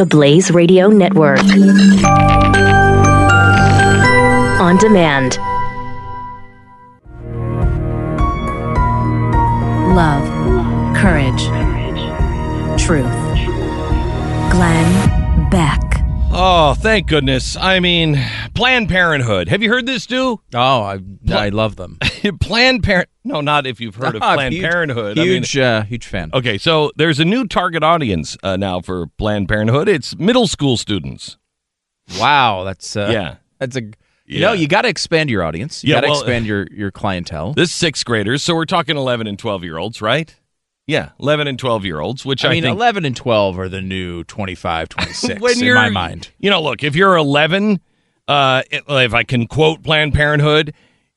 the Blaze Radio Network. On demand. Love, courage, truth. Glenn Beck. Oh, thank goodness. I mean, Planned Parenthood. Have you heard this, Stu? Oh, I I love them. Planned Parent. No, not if you've heard of Ah, Planned huge- Parenthood. I mean, Huge, uh, huge fan. okay, so there's a new target audience uh, now for Planned Parenthood. It's middle school students. Wow, that's uh, Yeah. That's a you Yeah. know you got to expand your audience. You Yeah, got to well- expand your your clientele. This sixth graders, so we're talking 11 and 12 year olds, right? Yeah, 11 and 12 year olds, which I, I mean, think 11 and 12 are the new 25, 26 when in you're, my mind. You know, look, if you're 11, uh, if I can quote Planned Parenthood,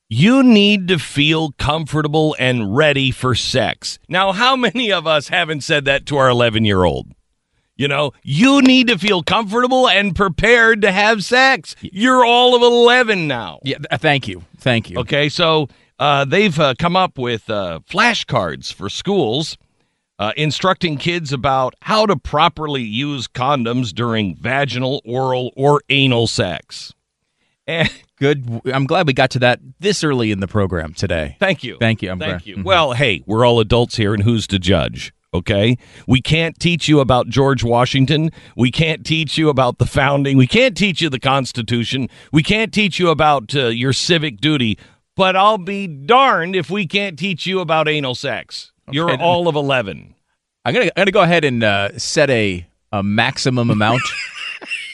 you need to feel comfortable and ready for sex. Now, how many of us haven't said that to our 11 year old? You know, you need to feel comfortable and prepared to have sex. You're all of 11 now. Yeah, th- thank you. Thank you. Okay, so uh, they've uh, come up with uh, flashcards for schools uh, instructing kids about how to properly use condoms during vaginal, oral, or anal sex. And Good. I'm glad we got to that this early in the program today. thank you. Thank you. I'm Thank glad. you. Mhm. Well, hey, we're all adults here, and who's to judge? Okay, we can't teach you about George Washington. We can't teach you about the founding. We can't teach you the Constitution. We can't teach you about uh, your civic duty. But I'll be darned if we can't teach you about anal sex. You're all of eleven. I'm gonna I'm gonna go ahead and uh, set a a maximum amount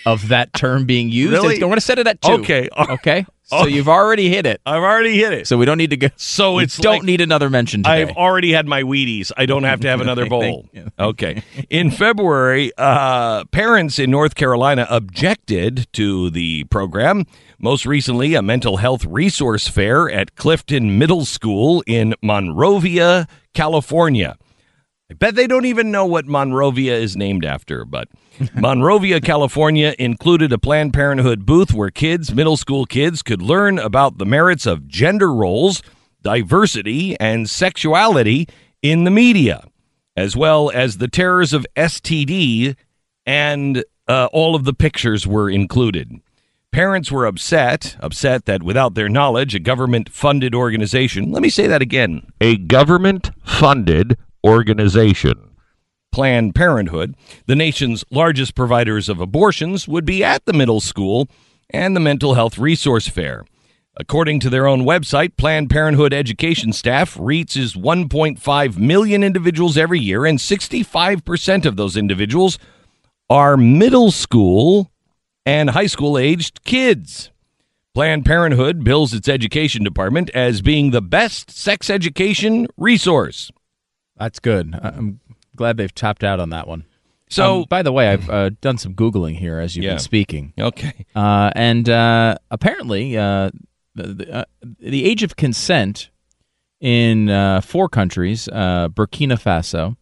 of that term being used. Really? It's- I'm gonna set it at two. Okay. Okay. So Oh. you've already hit it. I've already hit it. So we don't need to go. So we it's don't like- need another mention today. I've already had my Wheaties. I don't have to have another bowl. Okay. In February, uh, parents in North Carolina objected to the program. Most recently, a mental health resource fair at Clifton Middle School in Monrovia, California. I bet they don't even know what Monrovia is named after, but Monrovia, California included a Planned Parenthood booth where kids, middle school kids, could learn about the merits of gender roles, diversity, and sexuality in the media, as well as the terrors of STD, and uh, all of the pictures were included. Parents were upset, upset that without their knowledge, a government funded organization, let me say that again, a government funded organization, Planned Parenthood, the nation's largest providers of abortions, would be at the middle school and the mental health resource fair. According to their own website, Planned Parenthood education staff reaches 1.5 million individuals every year, and 65% of those individuals are middle school and high school aged kids. Planned Parenthood bills its education department as being the best sex education resource. That's good. I'm glad they've tapped out on that one. So, Um, by the way, I've uh, done some googling here as you've Yeah. been speaking, okay. uh, and uh, apparently, uh, the the, uh, the age of consent in uh, four countries: uh, Burkina Faso,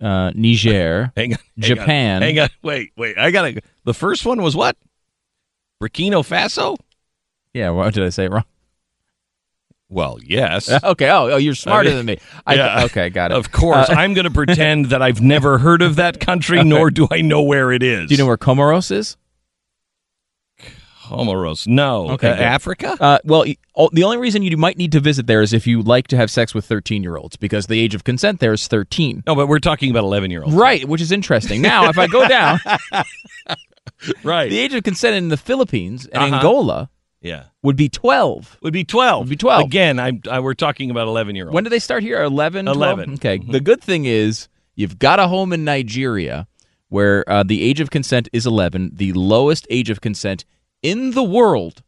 uh, Niger, Hang on. hang Japan. on, Hang on. Wait, wait. I got to. The first one was what? Burkina Faso? yeah. What did I say wrong? Well, yes. okay. Oh, oh, you're smarter mean, than me. I, yeah. Okay, got it. Of course. Uh, I'm going to pretend that I've never heard of that country, nor do I know where it is. do you know where Comoros is? Comoros? No. Okay, Uh. Africa? Uh, well, the only reason you might need to visit there is if you like to have sex with 13 year olds because the age of consent there is 13. no, but we're talking about 11 year olds. Right, which is interesting. Now, if I go down, Right. the age of consent in the Philippines and Uh-huh. Angola yeah. would be 12. Would be 12. Would be 12. Again, I'm, I, we're talking about 11 year olds. When do they start here? 11? 12? 11. Okay. Mhm. The good thing is you've got a home in Nigeria where uh, the age of consent is 11, the lowest age of consent in the world.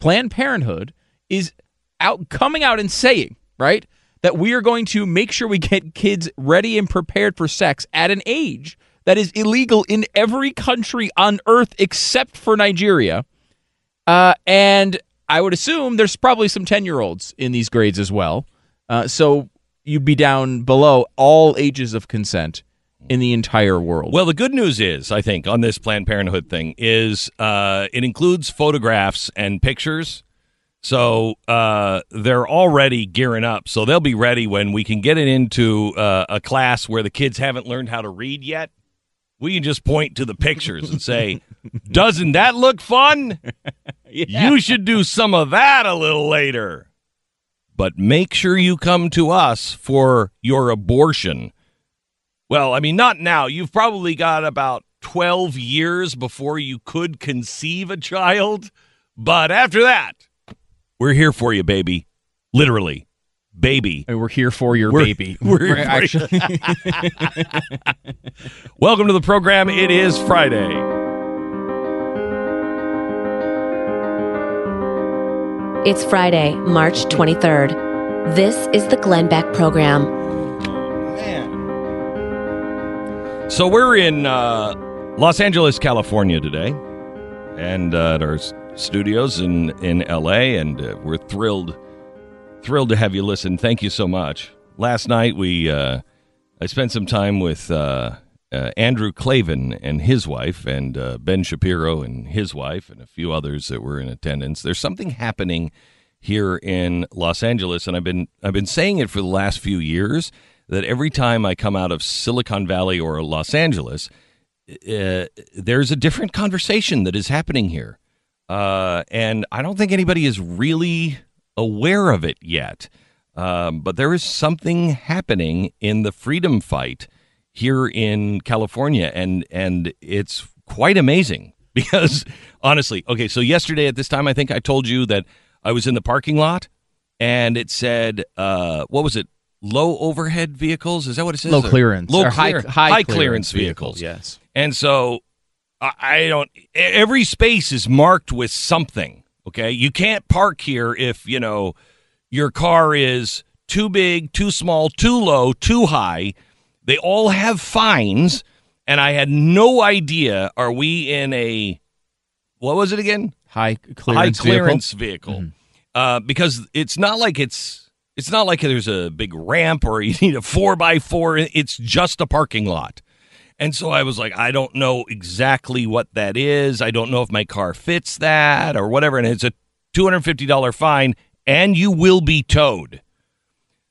Planned Parenthood is out coming out and saying, right, that we are going to make sure we get kids ready and prepared for sex at an age that is illegal in every country on earth except for Nigeria. Uh, and I would assume there's probably some 10 year olds in these grades as well. Uh, so you'd be down below all ages of consent in the entire world. Well, the good news is, I think, on this Planned Parenthood thing is uh, it includes photographs and pictures. So uh, they're already gearing up. So they'll be ready when we can get it into uh, a class where the kids haven't learned how to read yet. We can just point to the pictures and say, "Doesn't that look fun? You should do some of that a little later." But make sure you come to us for your abortion. Well, I mean, not now. You've probably got about 12 years before you could conceive a child. But after that, we're here for you, baby. Literally, baby. And we're here for your We're- baby. we're here for actually. Welcome to the program. It is Friday. It's Friday, March 23rd. This is the Glenn Beck Program. So we're in uh, Los Angeles, California today, and uh, at our studios in in LA, and uh, we're thrilled thrilled to have you listen. Thank you so much. Last night we uh, I spent some time with uh, uh, Andrew Klavan and his wife, and uh, Ben Shapiro and his wife, and a few others that were in attendance. There's something happening here in Los Angeles, and I've been I've been saying it for the last few years that every time I come out of Silicon Valley or Los Angeles, uh, there's a different conversation that is happening here, uh, and I don't think anybody is really aware of it yet. Um, but there is something happening in the freedom fight here in California, and and it's quite amazing because honestly, okay, so yesterday at this time, I think I told you that I was in the parking lot, and it said, uh, what was it? Low overhead vehicles? Is that what it says? Low clearance. Low Or high, clear- high, clearance vehicles. Yes. And so I, I don't. Every space is marked with something. Okay, you can't park here if you know your car is too big, too small, too low, too high. They all have fines, and I had no idea. Are we in a what was it again? High High clearance clearance vehicle, Uh, because it's not like it's it's not like there's a big ramp or you need a four by four. It's just a parking lot. And so I was like, I don't know exactly what that is. I don't know if my car fits that or whatever. And it's a $250 fine, and you will be towed.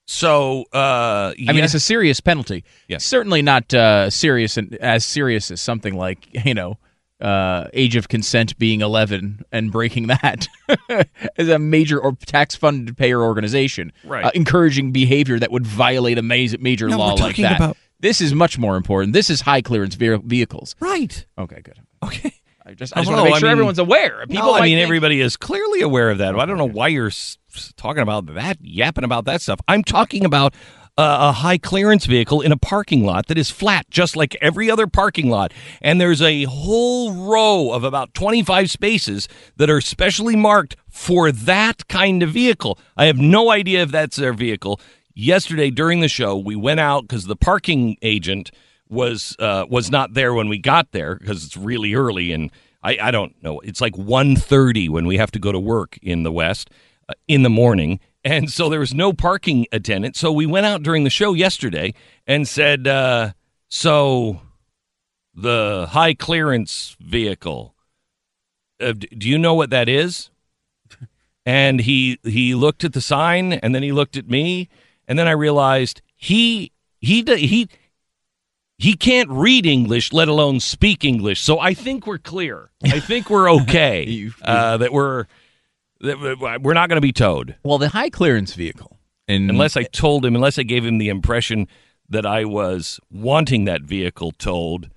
So, uh, I mean, it's a serious penalty. Yeah. Certainly not uh, serious and as serious as something like you know, uh, age of consent being eleven and breaking that as a major or tax-funded payer organization, Right. uh, encouraging behavior that would violate a major, major No, law we're like that. about- This is much more important. This is high clearance ve- vehicles. right. Okay, good. Okay. I just, I just want to make I sure mean- everyone's aware. People no, I mean think- everybody is clearly aware of that. I don't know why you're s- s- talking about that, yapping about that stuff. I'm talking about uh, a high clearance vehicle in a parking lot that is flat, just like every other parking lot, and there's a whole row of about 25 spaces that are specially marked for that kind of vehicle. I have no idea if that's their vehicle. Yesterday during the show, we went out because the parking agent was uh, was not there when we got there because it's really early and I, I don't know. It's like 1.30 when we have to go to work in the west uh, in the morning. And so there was no parking attendant. So we went out during the show yesterday and said uh, so the high clearance vehicle uh, do you know what that is? And he he looked at the sign and then he looked at me and then I realized he he he he can't read English, let alone speak English. So I think we're clear. I think we're okay. Uh, that we're that we're not going to be towed well, the high clearance vehicle, and unless I told him, unless I gave him the impression that I was wanting that vehicle towed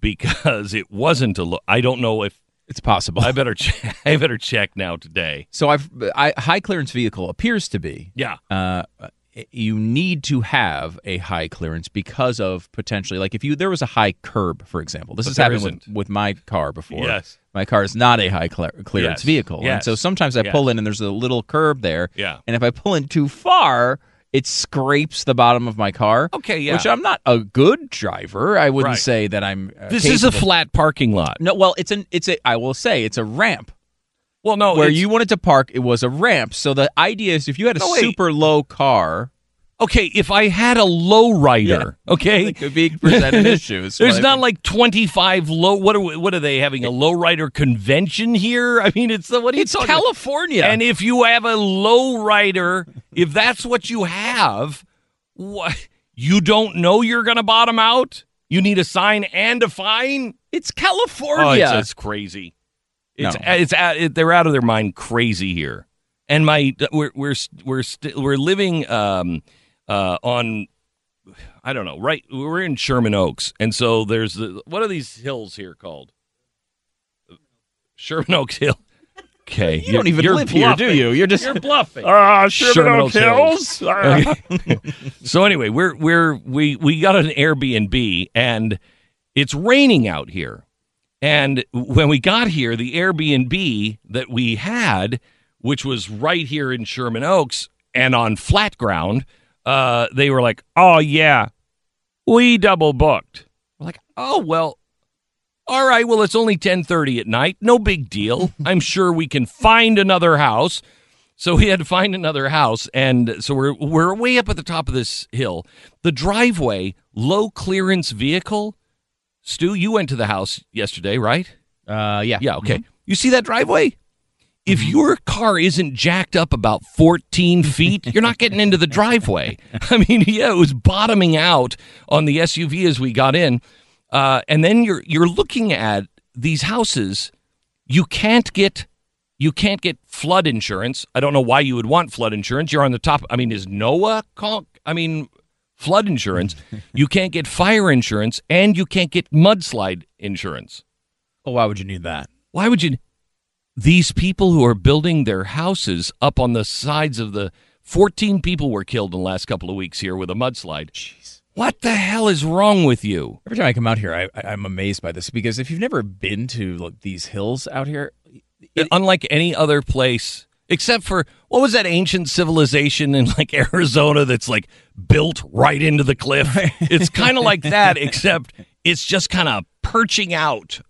because it wasn't a. Lo- I don't know if it's possible. I better check. I better check now today. So I've I, high clearance vehicle appears to be Yeah. uh, you need to have a high clearance because of potentially like if you there was a high curb for example this But has happened with, with my car before Yes. my car is not a high cle- clearance Yes. vehicle and so sometimes i Yes. pull in and there's a little curb there Yeah. and if i pull in too far it scrapes the bottom of my car Okay, yeah. which i'm not a good driver i wouldn't Right. say that i'm uh, This is a flat parking lot. no well it's an it's a i will say it's a ramp Well, no, where you wanted to park, it was a ramp. So the idea is if you had a No, super low car, okay. If I had a low rider, okay, it could be presented issues. There's But I not like 25 low. What are what are they having a lowrider convention here? I mean, it's the what are you it's talking about? California. And if you have a low rider, if that's what you have, what you don't know you're going to bottom out? You need a sign and a fine. It's Oh, California. it's, it's crazy. It's No. it's out- it, they're out of their mind crazy here. And my we're we're we're st- we're living um uh on I don't know right we're in Sherman Oaks and so there's the what are these hills here called Sherman Oaks Hill. Okay, you don't even live here, do you? You're just You're bluffing. Ah, Sherman Oaks Hills. Ah. so anyway, we're we're we we got an Airbnb and it's raining out here. And when we got here, the Airbnb that we had, which was right here in Sherman Oaks and on flat ground, uh, they were like, "Oh yeah, we double booked." We're like, "Oh well, all right. Well, it's only ten thirty at night. No big deal. I'm sure we can find another house." So we had to find another house, and so we're we're way up at the top of this hill. The driveway, low clearance vehicle. Stu, you went to the house yesterday, right? uh, yeah, Yeah. Okay. You see that driveway? If your car isn't jacked up about 14 feet, you're not getting into the driveway. I mean, yeah, it was bottoming out on the SUV as we got in, uh, and then you're you're looking at these houses. You can't get you can't get flood insurance. I don't know why you would want flood insurance. You're on the top. I mean, is NOAA call? I mean, flood insurance. you can't get fire insurance, and you can't get mudslide insurance. Oh, why would you need that? Why would you? These people who are building their houses up on the sides of the 14 people were killed in the last couple of weeks here with a mudslide. Jeez. What the hell is wrong with you? Every time I come out here, I, I, I'm amazed by this because if you've never been to like, these hills out here, it, Unlike any other place, except for what was that ancient civilization in like Arizona that's like built right into the cliff? It's kind of like that, except it's just kind of perching out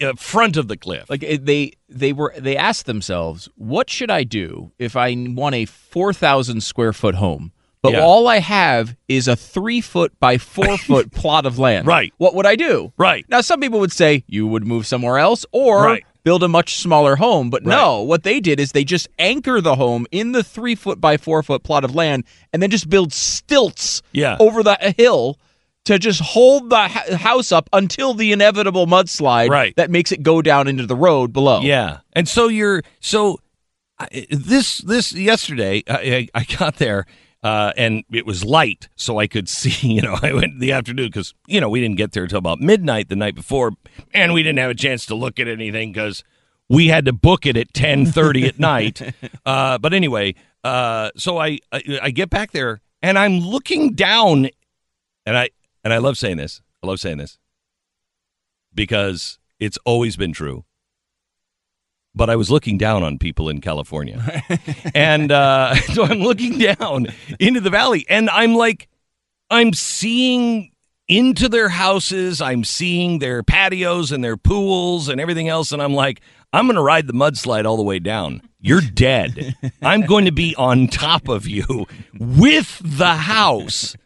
uh, front of the cliff. like they they were they asked themselves, what should I do if I want a four thousand square foot home? But Yeah. all I have is a three foot by four foot plot of land. Right. What would I do? Right. Now, some people would say you would move somewhere else or Right. Build a much smaller home. But no, what they did is they just anchor the home in the three foot by four foot plot of land and then just build stilts Yeah. over the hill to just hold the house up until the inevitable mudslide Right. that makes it go down into the road below. Yeah, and so you're so this this yesterday I I got there uh, and it was light, so I could see. You know, I went in the afternoon because you know we didn't get there until about midnight the night before, and we didn't have a chance to look at anything because we had to book it at ten thirty at night. Uh, but anyway, uh, so I, I I get back there and I'm looking down, and I and I love saying this. I love saying this because it's always been true but I was looking down on people in California. and uh, so I'm looking down into the valley and I'm like, I'm seeing into their houses, I'm seeing their patios and their pools and everything else. And I'm like, I'm going to ride the mudslide all the way down. You're dead. I'm going to be on top of you with the house.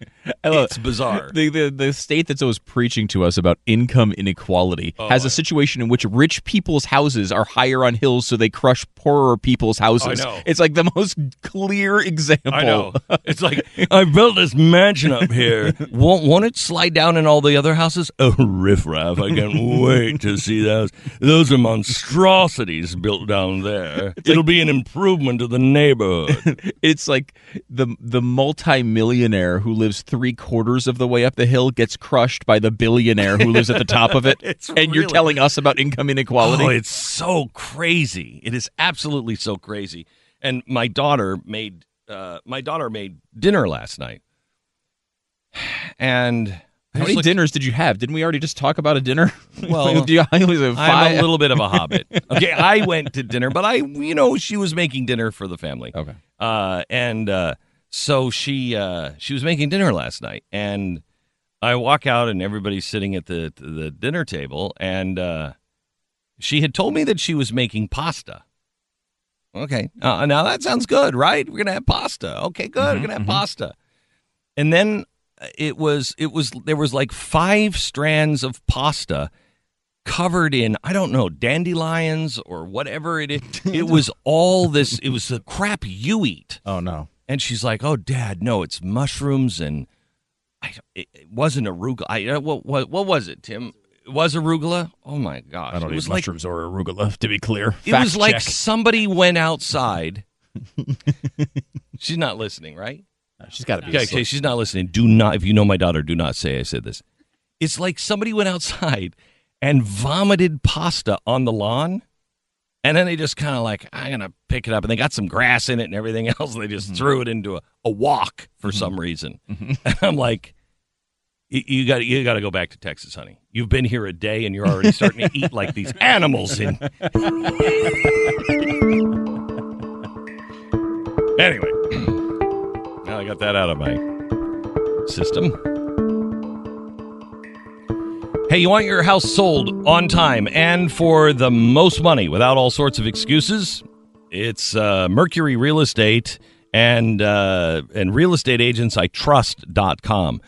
It's bizarre. The, the the state that's always preaching to us about income inequality Oh, has a situation in which rich people's houses are higher on hills, so they crush poorer people's oh, houses. know. It's like the most clear example. I know. It's like I built this mansion up here. Won't won't it slide down in all the other houses? Oh, riffraff! I can't wait to see those. Those are monstrosities built down there. It'll be an improvement to the neighborhood. It's like the the multimillionaire who lives three quarters of the way up the hill gets crushed by the billionaire who lives at the top of it. And you're telling us about income inequality. Oh, it's so crazy. It is absolutely so crazy. And my daughter made uh, my daughter made dinner last night, and How many looked- dinners did you have? Didn't we already just talk about a dinner? Well, you, I was a I'm a little bit of a hobbit. Okay, I went to dinner, but I, you know, she was making dinner for the family. Okay. Uh, and uh, so she uh, she was making dinner last night, and I walk out, and everybody's sitting at the the dinner table, and uh, she had told me that she was making pasta. Okay, uh, now that sounds good, right? We're gonna have pasta. Okay, good. We're gonna have pasta, and then it was it was there was like five strands of pasta covered in I don't know dandelions or whatever it is. It was all this. It was the crap you eat. Oh no. And she's like, "Oh, Dad, no, it's mushrooms and I, it, it wasn't arugula. I, uh, what, what, what was it, Tim? It was arugula? Oh my gosh. I don't it eat like mushrooms or arugula, to be clear. it Fact was like somebody went outside. she's not listening, right? No, she's got to be. Okay, okay, she's not listening. Do not, if you know my daughter, do not say I said this. It's like somebody went outside and vomited pasta on the lawn, and then they just kind of like, I'm gonna pick it up, and they got some grass in it and everything else. And they just mm-hmm. threw it into a, a wok for mm-hmm. some reason. Mm-hmm. And I'm like, you got you got to go back to Texas, honey. You've been here a day, and you're already starting to eat like these animals. In anyway, now I got that out of my system. Hey, you want your house sold on time and for the most money without all sorts of excuses? It's uh, Mercury Real Estate and uh, and real estate agents I trust.com.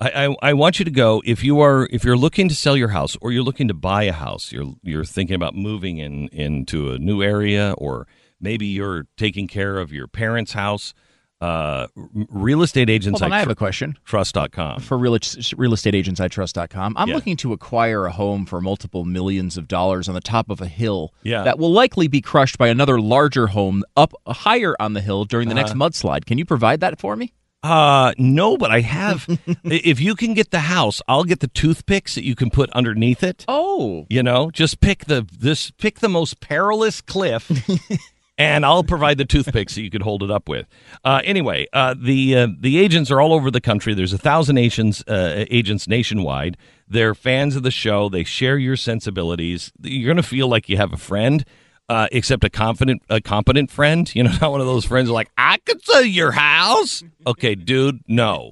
I, I, I want you to go if you are if you're looking to sell your house or you're looking to buy a house you're you're thinking about moving in into a new area or maybe you're taking care of your parents' house uh, real estate agents I I, have tr- a question. trust.com For real, real estate agents I trust.com. I'm Yeah. looking to acquire a home for multiple millions of dollars on the top of a hill Yeah. that will likely be crushed by another larger home up higher on the hill during the next Uh-huh. mudslide. Can you provide that for me? Uh, no, but I have. if you can get the house, I'll get the toothpicks that you can put underneath it. Oh, You know, just pick the this pick the most perilous cliff, and I'll provide the toothpicks that you could hold it up with. Uh, anyway, uh, the uh, the agents are all over the country. There's a thousand agents uh, agents nationwide. They're fans of the show. They share your sensibilities. You're gonna feel like you have a friend. Uh, except a confident, a competent friend. You know, not one of those friends like, I could sell your house. Okay, dude, no.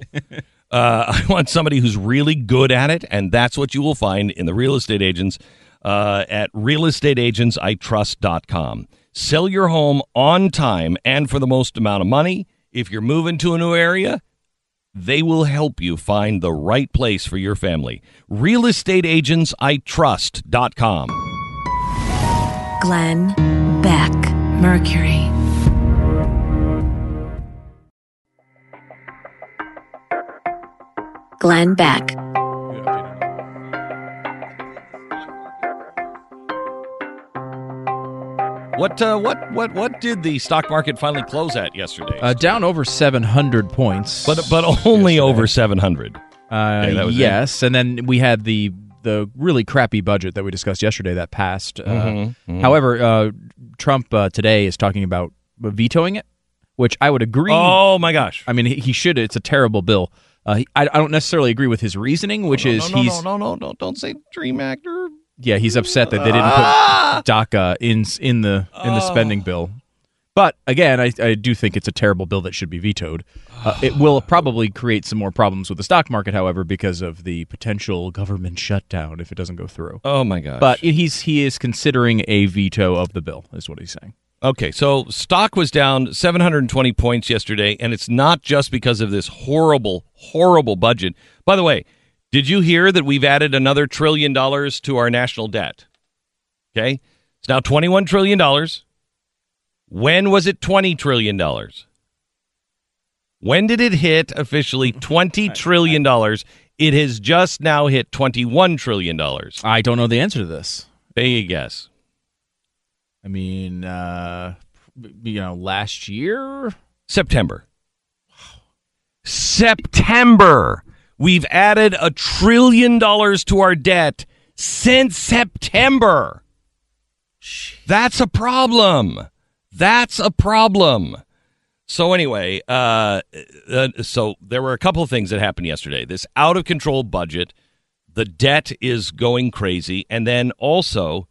Uh, I want somebody who's really good at it, and that's what you will find in the real estate agents uh, at realestateagentsitrust.com. Sell your home on time and for the most amount of money. If you're moving to a new area, they will help you find the right place for your family. Realestateagentsitrust.com. Glenn Beck, Mercury. Glenn Beck. What uh, what what what did the stock market finally close at yesterday? uh, down over 700 points. but but only yesterday. over 700. Uh, that was it. yes, and then we had the the really crappy budget that we discussed yesterday that passed. Uh, Mm-hmm, However, uh, Trump uh, today is talking about vetoing it, which I would agree. Oh my gosh. I mean, he, he should. It's a terrible bill. Uh, I, I don't necessarily agree with his reasoning, which no, is no, no, he's no, no, no, no, don't say dream actor. Yeah he's upset that they didn't Ah! put DACA in in the in the spending bill. But again, I, I do think it's a terrible bill that should be vetoed. Uh, it will probably create some more problems with the stock market, however, because of the potential government shutdown if it doesn't go through. Oh my gosh. But he's he is considering a veto of the bill, is what he's saying. Okay, so stock was down 720 points yesterday, and it's not just because of this horrible, horrible budget. By the way, did you hear that we've added another trillion dollars to our national debt? Okay, it's now 21 trillion dollars. When was it 20 trillion dollars? When did it hit officially 20 trillion dollars? It has just now hit 21 trillion dollars. I don't know the answer to this. Take a guess. I mean, uh, you know, last year. September. September. We've added a trillion dollars to our debt since September. That's a problem. That's a problem. So anyway, uh, uh, so there were a couple of things that happened yesterday. This out of control budget, the debt is going crazy, and then also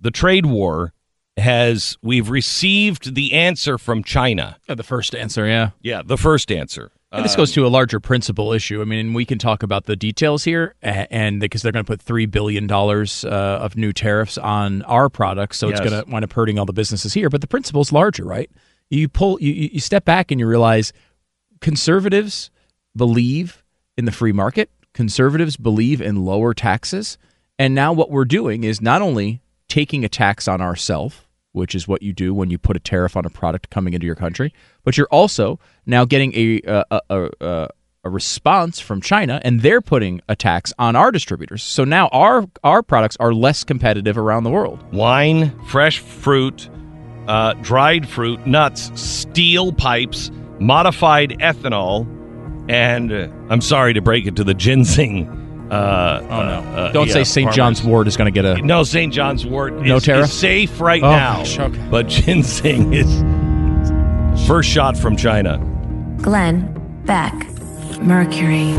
the trade war has. We've received the answer from China. Uh, the first answer, yeah. Yeah, the first answer. And this goes to a larger principle issue. I mean, we can talk about the details here, and because they're going to put three billion dollars uh, of new tariffs on our products, so it's going to wind up hurting all the businesses here. But the principle is larger, right? You pull, you you step back, and you realize conservatives believe in the free market. Conservatives believe in lower taxes, and now what we're doing is not only taking a tax on ourselves, which is what you do when you put a tariff on a product coming into your country, but you're also now getting a a, a, a, a response from China, and they're putting a tax on our distributors. So now our our products are less competitive around the world. Wine, fresh fruit, uh, dried fruit, nuts, steel pipes, modified ethanol, and uh, I'm sorry to break it to the ginseng. Uh, Oh no! uh, Don't yeah, say St. John's Wort is going to get a. No, St. John's wort No is, tariff? is safe right Oh, now. gosh, okay. But ginseng is first shot from China. Glenn Beck. Mercury.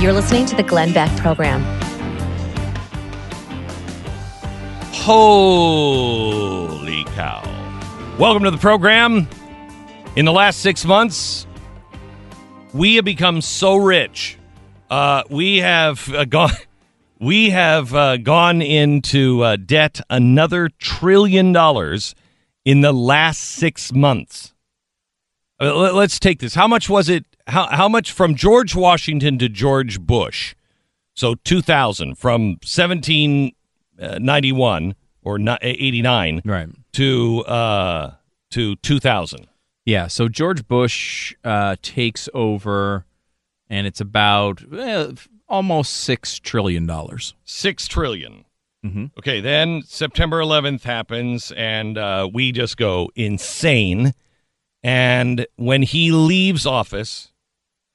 You're listening to the Glenn Beck Program. Holy cow. Welcome to the program. In the last six months, we have become so rich. Uh, we have uh, gone. We have uh, gone into uh, debt another trillion dollars in the last six months. Uh, let- let's take this. How much was it? How, how much from George Washington to George Bush? So 2000 from 1791 or 89 Right. To uh to 2000. Yeah. So George Bush uh, takes over, and it's about eh, almost six trillion dollars. 6 trillion. Mhm. Okay, then September 11th happens and uh, we just go insane. And when he leaves office,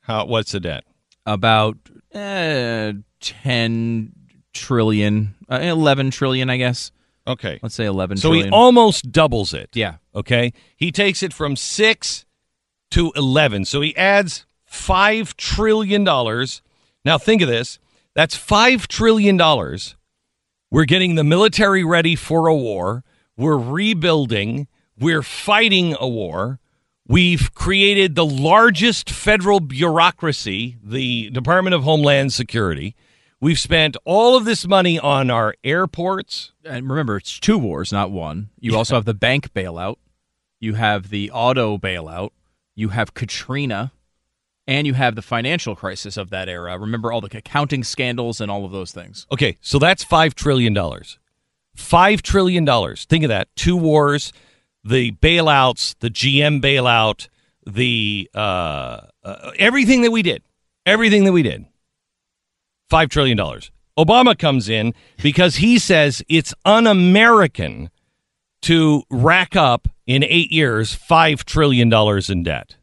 how what's the debt? About uh, ten trillion, uh, eleven trillion, I guess. Okay. Let's say eleven So trillion. he almost doubles it. yeah. Okay. He takes it from 6 to 11. So he adds 5 trillion dollars. Now think of this. That's 5 trillion dollars. We're getting the military ready for a war. We're rebuilding. We're fighting a war. We've created the largest federal bureaucracy, the Department of Homeland Security. We've spent all of this money on our airports. and remember, it's two wars, not one. You also have the bank bailout, you have the auto bailout, you have Katrina, and you have the financial crisis of that era. Remember all the accounting scandals and all of those things. Okay, so that's five trillion dollars. Five trillion dollars. Think of that. Two wars, the bailouts, the GM bailout, the uh, uh, everything that we did, everything that we did. Five trillion dollars. Obama comes in because he says it's un-American to rack up in eight years five trillion dollars in debt.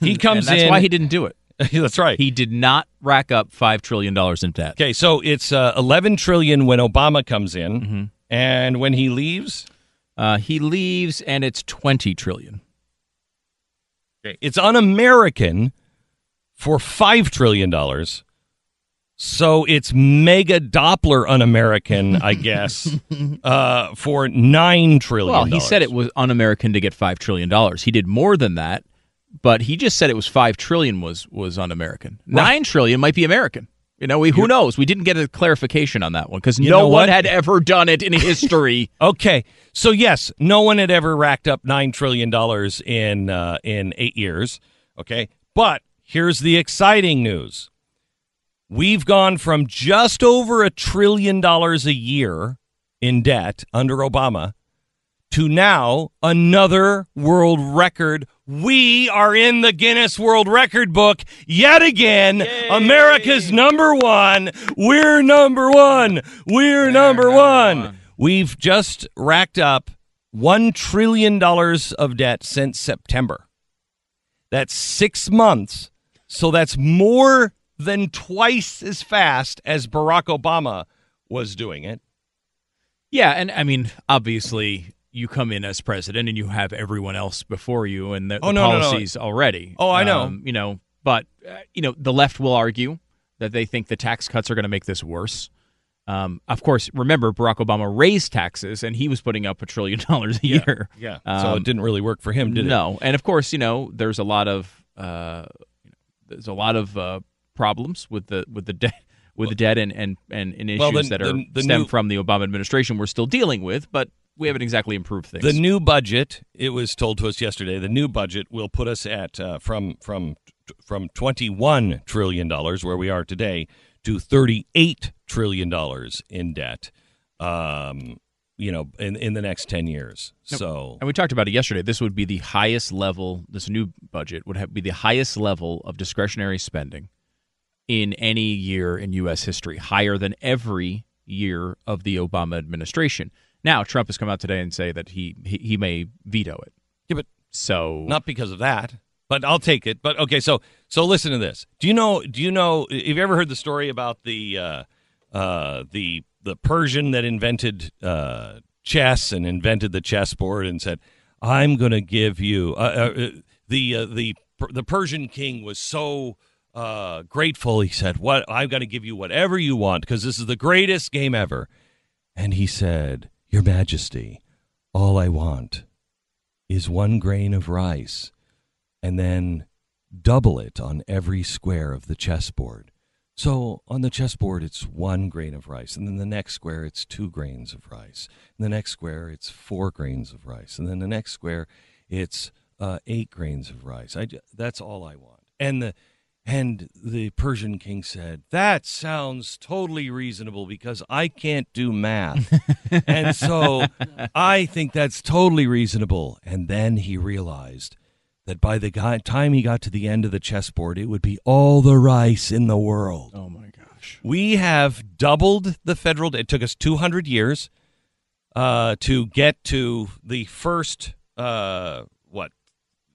He comes and that's in. why he didn't do it. that's right. He did not rack up five trillion dollars in debt. Okay, so it's uh, 11 trillion when Obama comes in, Mm-hmm. and when he leaves, Uh, he leaves, and it's $20 trillion. it's un-American for five trillion dollars. So it's mega Doppler un-American, I guess, uh, for nine trillion. Well, he said it was un-American to get five trillion dollars. He did more than that, but he just said it was five trillion was was un-American. Nine trillion might be American. You know, we, who knows? We didn't get a clarification on that one because no know one what? had ever done it in history. Okay, so yes, no one had ever racked up nine trillion dollars in uh, in eight years. Okay, but here's the exciting news: we've gone from just over a trillion dollars a year in debt under Obama to now another world record. We are in the Guinness World Record book yet again. America's number one. We're number one. We're number one. We've just racked up $1 trillion of debt since September. That's six months. So that's more than twice as fast as Barack Obama was doing it. yeah, and I mean, obviously, you come in as president and you have everyone else before you and the, Oh, the no, no, no. policies already. Oh, I know. Um, you know, but uh, you know, the left will argue that they think the tax cuts are going to make this worse. Um, of course, remember Barack Obama raised taxes and he was putting up a trillion dollars a year. Yeah. so Um, it didn't really work for him, did it? no, and of course, you know, there's a lot of uh, there's a lot of uh, problems with the with the debt with the debt and and and, and issues Well, the- that are the- the stem from the Obama administration we're still dealing with, but we haven't exactly improved things. The new budget, it was told to us yesterday, the new budget will put us at uh, from from from 21 trillion dollars where we are today to 38 trillion dollars in debt. Um, you know, in in the next ten years. So And we talked about it yesterday. This would be the highest level. This new budget would have, be the highest level of discretionary spending in any year in U.S. history, higher than every year of the Obama administration. Now, Trump has come out today and say that he he, he may veto it. yeah, but So not because of that. But I'll take it. But okay, so so listen to this. Do you know? Do you know? Have you ever heard the story about the uh, uh, the the Persian that invented uh, chess and invented the chessboard and said, "I'm going to give you uh, uh, the uh, the the Persian king was so." Uh, grateful, he said, "What I'm going to give you whatever you want because this is the greatest game ever." And he said, "Your Majesty, all I want is one grain of rice and then double it on every square of the chessboard. So on the chessboard, it's one grain of rice, and then the next square, it's two grains of rice. And the next square, it's four grains of rice, and then the next square, it's uh, eight grains of rice. I, that's all I want. And the and the Persian king said, "That sounds totally reasonable because I can't do math, and so I think that's totally reasonable." And then he realized that by the guy, time he got to the end of the chessboard, it would be all the rice in the world. oh my gosh, We have doubled the federal debt. It took us 200 years uh, to get to the first, uh, what,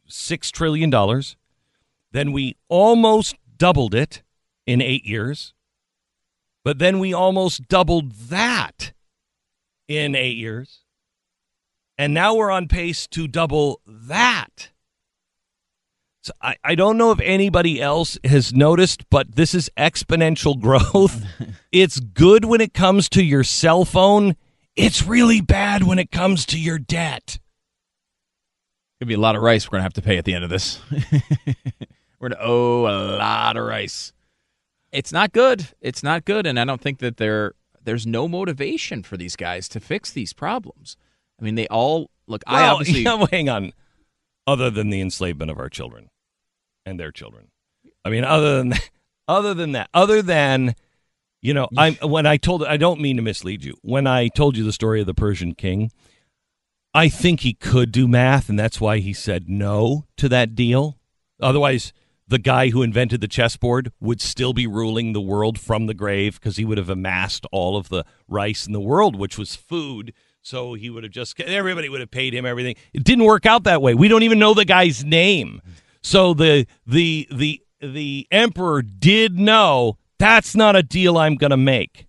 $6 trillion. Then we almost doubled it in eight years. But then we almost doubled that in eight years. And now we're on pace to double that. So I, I don't know if anybody else has noticed, but this is exponential growth. it's good when it comes to your cell phone. It's really bad when it comes to your debt. gonna be a lot of rice we're gonna have to pay at the end of this. we're gonna owe a lot of rice. It's not good. It's not good, and I don't think that there there's no motivation for these guys to fix these problems. I mean, they all look. I Well, obviously yeah, well, hang on. Other than the enslavement of our children and their children, I mean, other than that, other than that, other than you know, I when I told I don't mean to mislead you. When I told you the story of the Persian king, I think he could do math, and that's why he said no to that deal. Otherwise, the guy who invented the chessboard would still be ruling the world from the grave because he would have amassed all of the rice in the world, which was food. So he would have just everybody would have paid him everything. It didn't work out that way. We don't even know the guy's name. So the the the the emperor did know that's not a deal I'm going to make.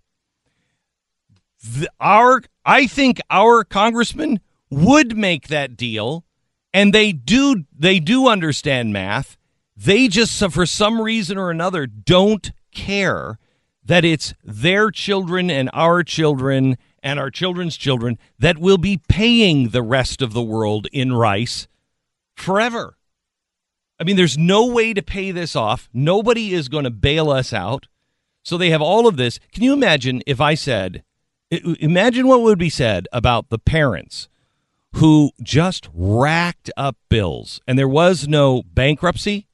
The, our I think our congressman would make that deal and they do they do understand math. They just for some reason or another don't care that it's their children and our children and our children's children that will be paying the rest of the world in rice forever. I mean, there's no way to pay this off. Nobody is going to bail us out. So they have all of this. Can you imagine if I said, imagine what would be said about the parents who just racked up bills and there was no bankruptcy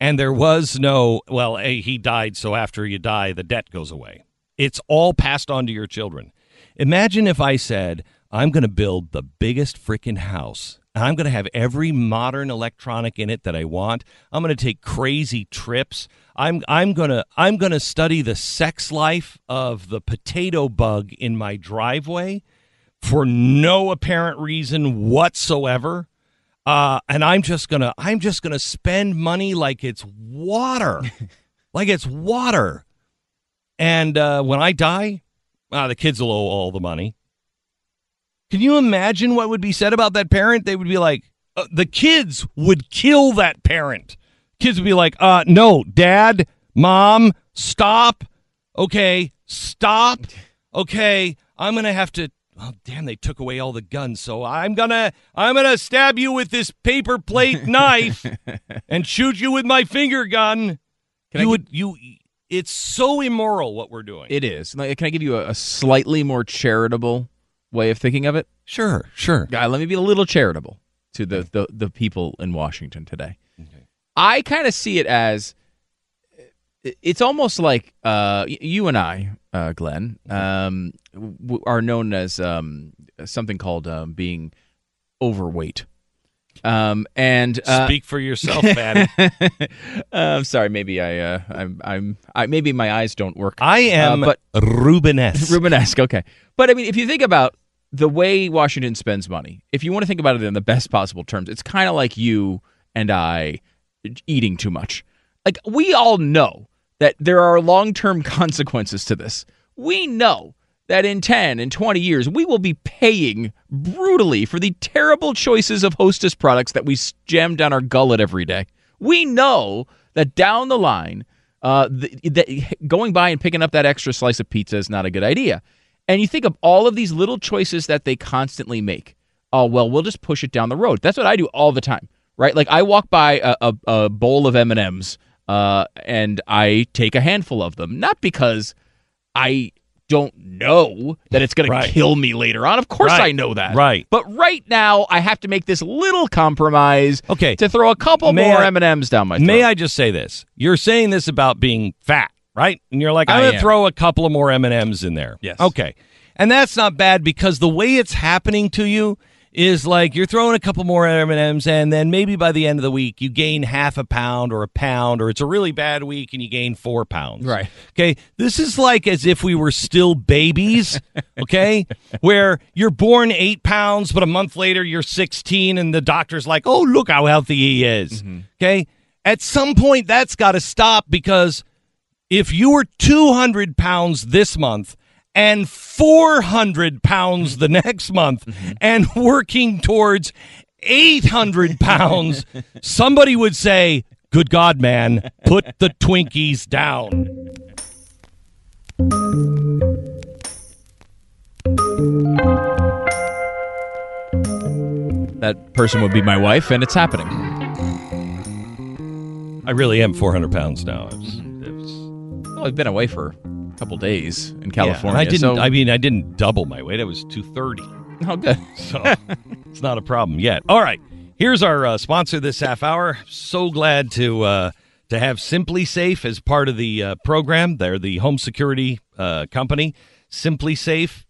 and there was no, well, he died, so after you die, the debt goes away. It's all passed on to your children. Imagine if I said, I'm going to build the biggest freaking house. And I'm going to have every modern electronic in it that I want. I'm going to take crazy trips. I'm I'm going to I'm going to study the sex life of the potato bug in my driveway for no apparent reason whatsoever. Uh, and I'm just gonna I'm just gonna spend money like it's water, like it's water. And uh, when I die, uh, the kids will owe all the money. Can you imagine what would be said about that parent? They would be like, uh, the kids would kill that parent. Kids would be like, uh, no, dad, mom, stop. Okay, stop. Okay, I'm gonna have to. Oh, damn! They took away all the guns, so I'm gonna I'm gonna stab you with this paper plate knife and shoot you with my finger gun. Can you gi- would you? It's so immoral what we're doing. it is. Can I give you a, a slightly more charitable way of thinking of it? sure, sure. Guy, let me be a little charitable to the the, the people in Washington today. I kind of see it as it's almost like uh, you and I, uh, Glenn, um, w- are known as um, something called um, being overweight. Um, and uh, Speak for yourself, man. I'm sorry, maybe I, uh, I'm, I'm, I, maybe my eyes don't work. I am Uh, but Rubenesque. Rubenesque, okay. But I mean, if you think about the way Washington spends money, if you want to think about it in the best possible terms, it's kind of like you and I eating too much. Like, we all know that there are long term consequences to this. We know that in 10 and 20 years, we will be paying brutally for the terrible choices of hostess products that we jam down our gullet every day. We know that down the line, uh, the, the, going by and picking up that extra slice of pizza is not a good idea. And you think of all of these little choices that they constantly make. Oh, well, we'll just push it down the road. That's what I do all the time, right? Like I walk by a, a, a bowl of M&Ms uh, and I take a handful of them, not because I don't know that it's going Right. to kill me later on. Of course Right. I know that. Right. But right now I have to make this little compromise Okay. to throw a couple May more I- M&Ms down my throat. May I just say this? You're saying this about being fat, right? And you're like, I'm going to throw a couple of more M&Ms in there. Yes. Okay. And that's not bad because the way it's happening to you is like you're throwing a couple more M&Ms and then maybe by the end of the week you gain half a pound or a pound or it's a really bad week and you gain 4 pounds. Right. Okay. This is like as if we were still babies, okay? Where you're born 8 pounds but a month later you're 16 and the doctor's like, "Oh, look how healthy he is." Mm-hmm. Okay? At some point that's got to stop because if you were 200 pounds this month and 400 pounds the next month mm-hmm. and working towards 800 pounds, somebody would say, Good God, man, put the Twinkies down. that person would be my wife and it's happening. I really am 400 pounds now. It's, it's, Well, I've been away for couple days in yeah, California. and I didn't. so- I mean, I didn't double my weight. I was 230. oh, good. So it's not a problem yet. All right. Here's our uh, sponsor this half hour. So glad to uh, to have SimpliSafe as part of the uh, program. They're the home security uh, company. SimpliSafe.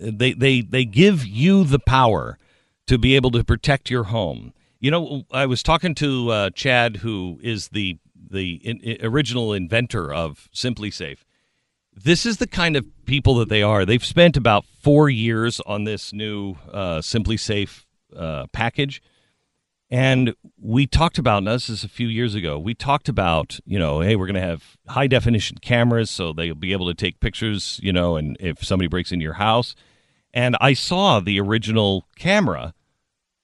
They they they give you the power to be able to protect your home. You know, I was talking to uh, Chad, who is the the in, original inventor of SimpliSafe this is the kind of people that they are. They've spent about four years on this new uh, SimpliSafe uh, package. And we talked about, now this is a few years ago, we talked about, you know, hey, we're going to have high definition cameras so they'll be able to take pictures, you know, and if somebody breaks into your house. And I saw the original camera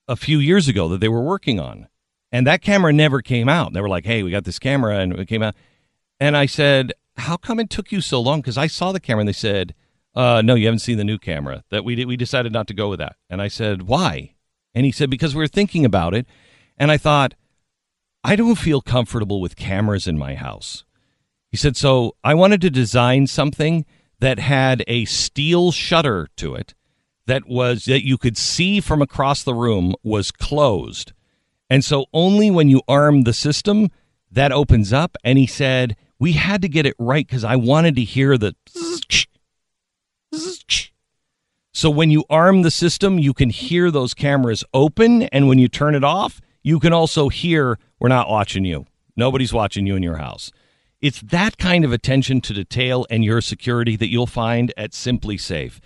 a few years ago that they were working on. And that camera never came out. They were like, hey, we got this camera and it came out. And I said, "How come it took you so long?" Because I saw the camera, and they said, uh, "No, you haven't seen the new camera. That we did, we decided not to go with that." And I said, "Why?" And he said, "Because we were thinking about it." And I thought, I don't feel comfortable with cameras in my house. He said, "So I wanted to design something that had a steel shutter to it, that was that you could see from across the room was closed." And so only when you arm the system, that opens up. And he said, we had to get it right because I wanted to hear the. So when you arm the system, you can hear those cameras open. And when you turn it off, you can also hear, we're not watching you. Nobody's watching you in your house. It's that kind of attention to detail and your security that you'll find at SimpliSafe.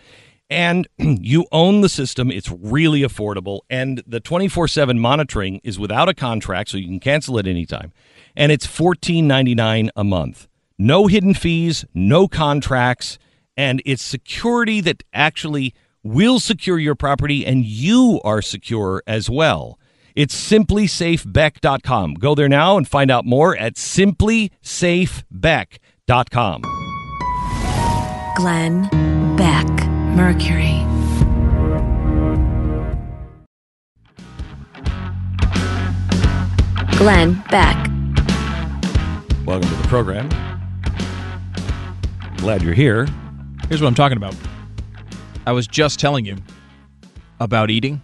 And you own the system. It's really affordable. And the 24 7 monitoring is without a contract, so you can cancel it anytime. And it's $14.99 a month. No hidden fees, no contracts. And it's security that actually will secure your property, and you are secure as well. It's simplisafebeck.com. Go there now and find out more at simplisafebeck.com. Glenn Beck, Mercury. Glenn Beck. Welcome to the program. Glad you're here. Here's what I'm talking about. I was just telling you about eating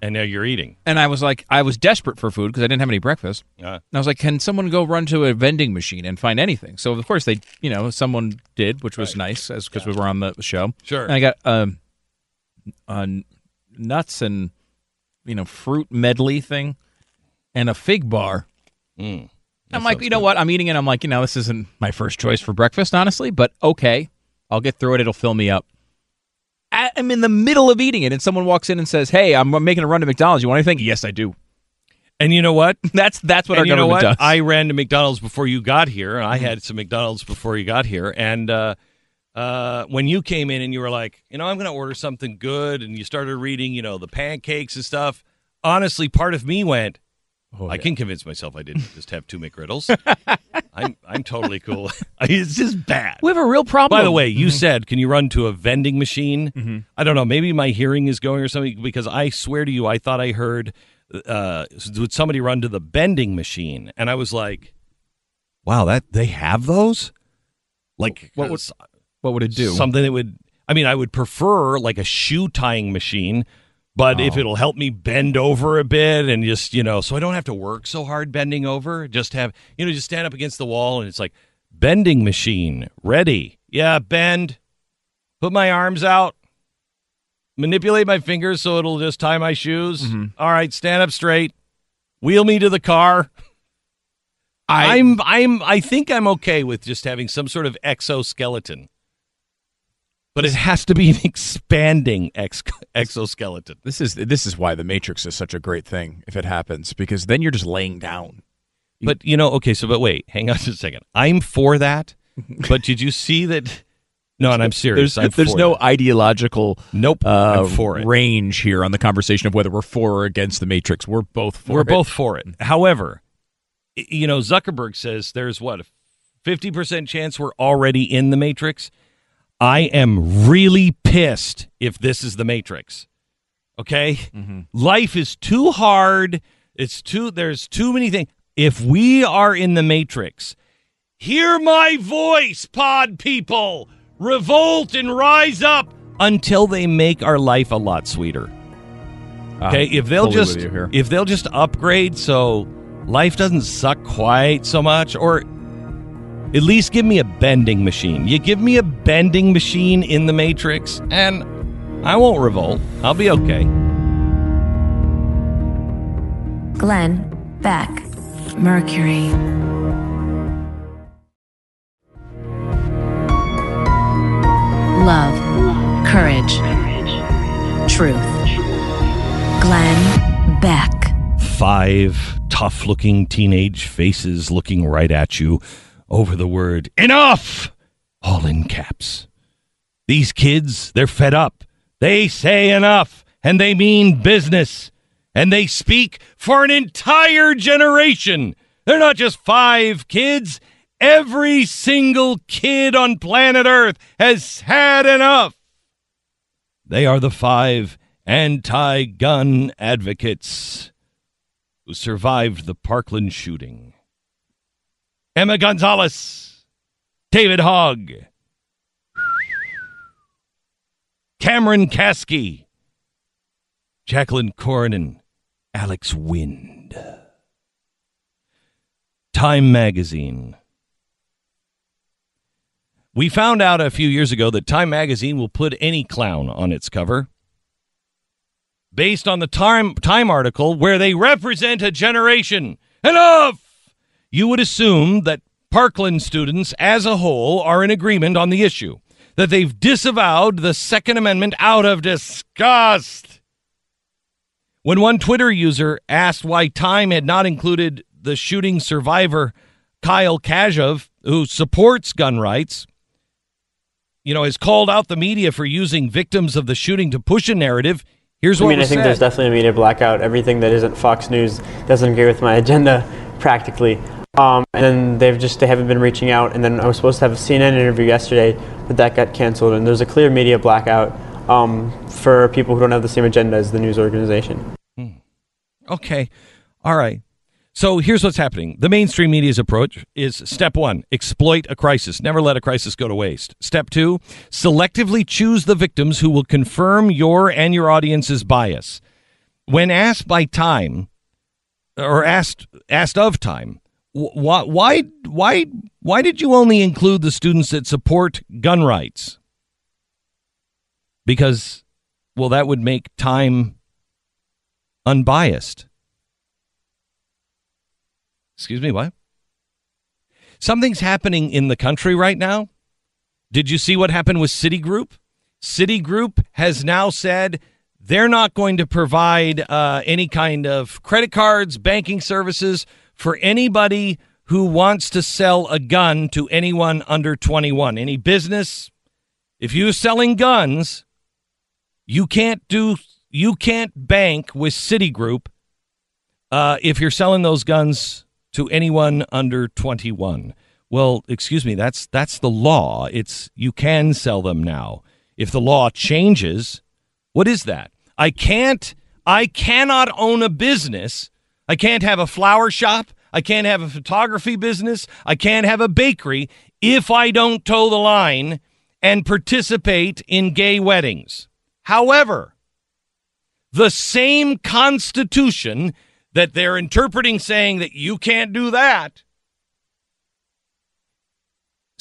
And now you're eating. and I was like, I was desperate for food because I didn't have any breakfast. Uh, And I was like, can someone go run to a vending machine and find anything? So of course they, you know, someone did, which was nice, as because we were on the show. Sure. And I got um, uh, nuts and you know fruit medley thing, and a fig bar. mm, I'm like, you know what? I'm eating it. I'm like, you know, this isn't my first choice for breakfast, honestly, but okay, I'll get through it. It'll fill me up. I'm in the middle of eating it, and someone walks in and says, "Hey, I'm making a run to McDonald's. You want anything?" Yes, I do. And you know what? That's that's what and our you know what? does. Mm-hmm. I ran to McDonald's before you got here, and I had some McDonald's before you got here. And uh, uh, when you came in and you were like, you know, I'm going to order something good, and you started reading, you know, the pancakes and stuff. Honestly, part of me went, Oh, I can convince myself I didn't just have two McGriddles. I'm I'm totally cool. it's just bad. we have a real problem. By the way, you said, can you run to a vending machine? I don't know. Maybe my hearing is going or something because I swear to you, I thought I heard, uh, would somebody run to the bending machine? And I was like, wow, that they have those? Like, What would- what would it do? something that would, I mean, I would prefer like a shoe tying machine. But Oh. if it'll help me bend over a bit and just, you know, so I don't have to work so hard bending over, just have, you know, just stand up against the wall and it's like, bending machine, ready. Yeah, bend. Put my arms out. Manipulate my fingers so it'll just tie my shoes. Mm-hmm. All right, stand up straight. Wheel me to the car. I, I'm I'm I think I'm okay with just having some sort of exoskeleton. But it has to be an expanding ex- exoskeleton. this is this is why the Matrix is such a great thing if it happens because then you're just laying down. But you know, okay, so but wait, hang on just a second. I'm for that. but did you see that? No, and I'm serious. There's I'm there's no that. ideological Nope, uh, for it. range here on the conversation of whether we're for or against the Matrix. We're both for We're it. both for it. However, you know, Zuckerberg says there's what a 50% chance we're already in the Matrix. I am really pissed if this is the Matrix. Okay? Mm-hmm. Life is too hard. It's too there's too many things. If we are in the Matrix, hear my voice, pod people. Revolt and rise up until they make our life a lot sweeter. Okay, if they'll just with you here. if they'll just upgrade so life doesn't suck quite so much, or at least give me a bending machine. You give me a bending machine in the Matrix, and I won't revolt. I'll be okay. Glenn Beck. Mercury. Love. Courage. Truth. Glenn Beck. Five tough-looking teenage faces looking right at you over the word enough, all in caps. These kids, they're fed up. They say enough, and they mean business. And they speak for an entire generation. They're not just five kids. Every single kid on planet Earth has had enough. They are the five anti gun advocates who survived the Parkland shooting Emma Gonzalez, David Hogg, Cameron Kasky, Jaclyn Corin, Alex Wind. Time Magazine. We found out a few years ago that Time Magazine will put any clown on its cover based on the Time, Time article where they represent a generation. Enough! You would assume that Parkland students as a whole are in agreement on the issue, that they've disavowed the Second Amendment out of disgust. When one Twitter user asked why Time had not included the shooting survivor Kyle Kashuv, who supports gun rights, you know, has called out the media for using victims of the shooting to push a narrative. Here's what I mean, I think said. there's definitely a media blackout. Everything that isn't Fox News doesn't agree with my agenda, practically. Um, and then they've just they haven't been reaching out. And then I was supposed to have a CNN interview yesterday, but that got canceled. And there's a clear media blackout um, for people who don't have the same agenda as the news organization. Okay. All right. So here's what's happening. The mainstream media's approach is step one, exploit a crisis. Never let a crisis go to waste. Step two, selectively choose the victims who will confirm your and your audience's bias. when asked by Time or asked asked of Time, why why why why did you only include the students that support gun rights? Because well, that would make Time unbiased. Excuse me, what? Something's happening in the country right now. Did you see what happened with Citigroup? Citigroup has now said they're not going to provide uh, any kind of credit cards, banking services for anybody who wants to sell a gun to anyone under 21. Any business, if you're selling guns, you can't do you can't bank with Citigroup uh, if you're selling those guns to anyone under 21. Well, excuse me, that's that's the law. It's you can sell them now. If the law changes, what is that? I can't I cannot own a business. I can't have a flower shop. I can't have a photography business. I can't have a bakery if I don't toe the line and participate in gay weddings. However, the same constitution that they're interpreting saying that you can't do that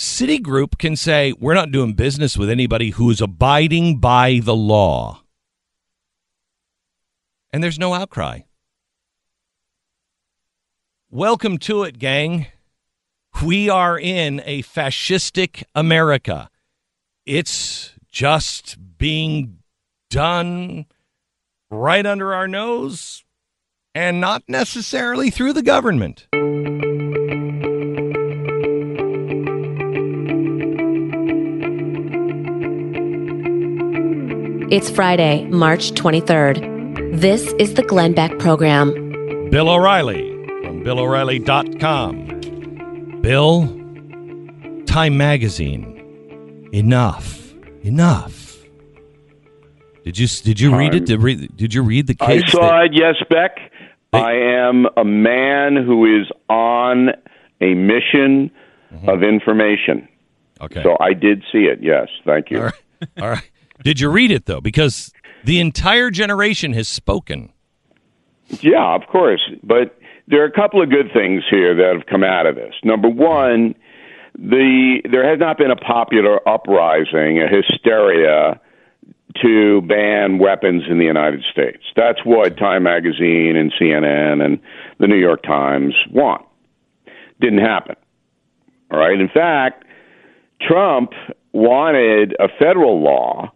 Citigroup can say, we're not doing business with anybody who's abiding by the law. And there's no outcry. Welcome to it, gang. We are in a fascistic America. It's just being done right under our nose and not necessarily through the government. It's Friday, March 23rd. This is the Glenn Beck Program. Bill O'Reilly BillO'Reilly.com. Bill, Time Magazine. Enough. Enough. Did you did you read it? Did, re, did you read the I saw that- it, yes, Beck. I am a man who is on a mission of information. Mm-hmm. Okay. So I did see it, yes. Thank you. All right. All right. Did you read it though? Because the entire generation has spoken. Yeah, of course. But there are a couple of good things here that have come out of this. Number one, the there has not been a popular uprising, a hysteria to ban weapons in the United States. That's what Time Magazine and CNN and the New York Times want. Didn't happen. All right. In fact, Trump wanted a federal law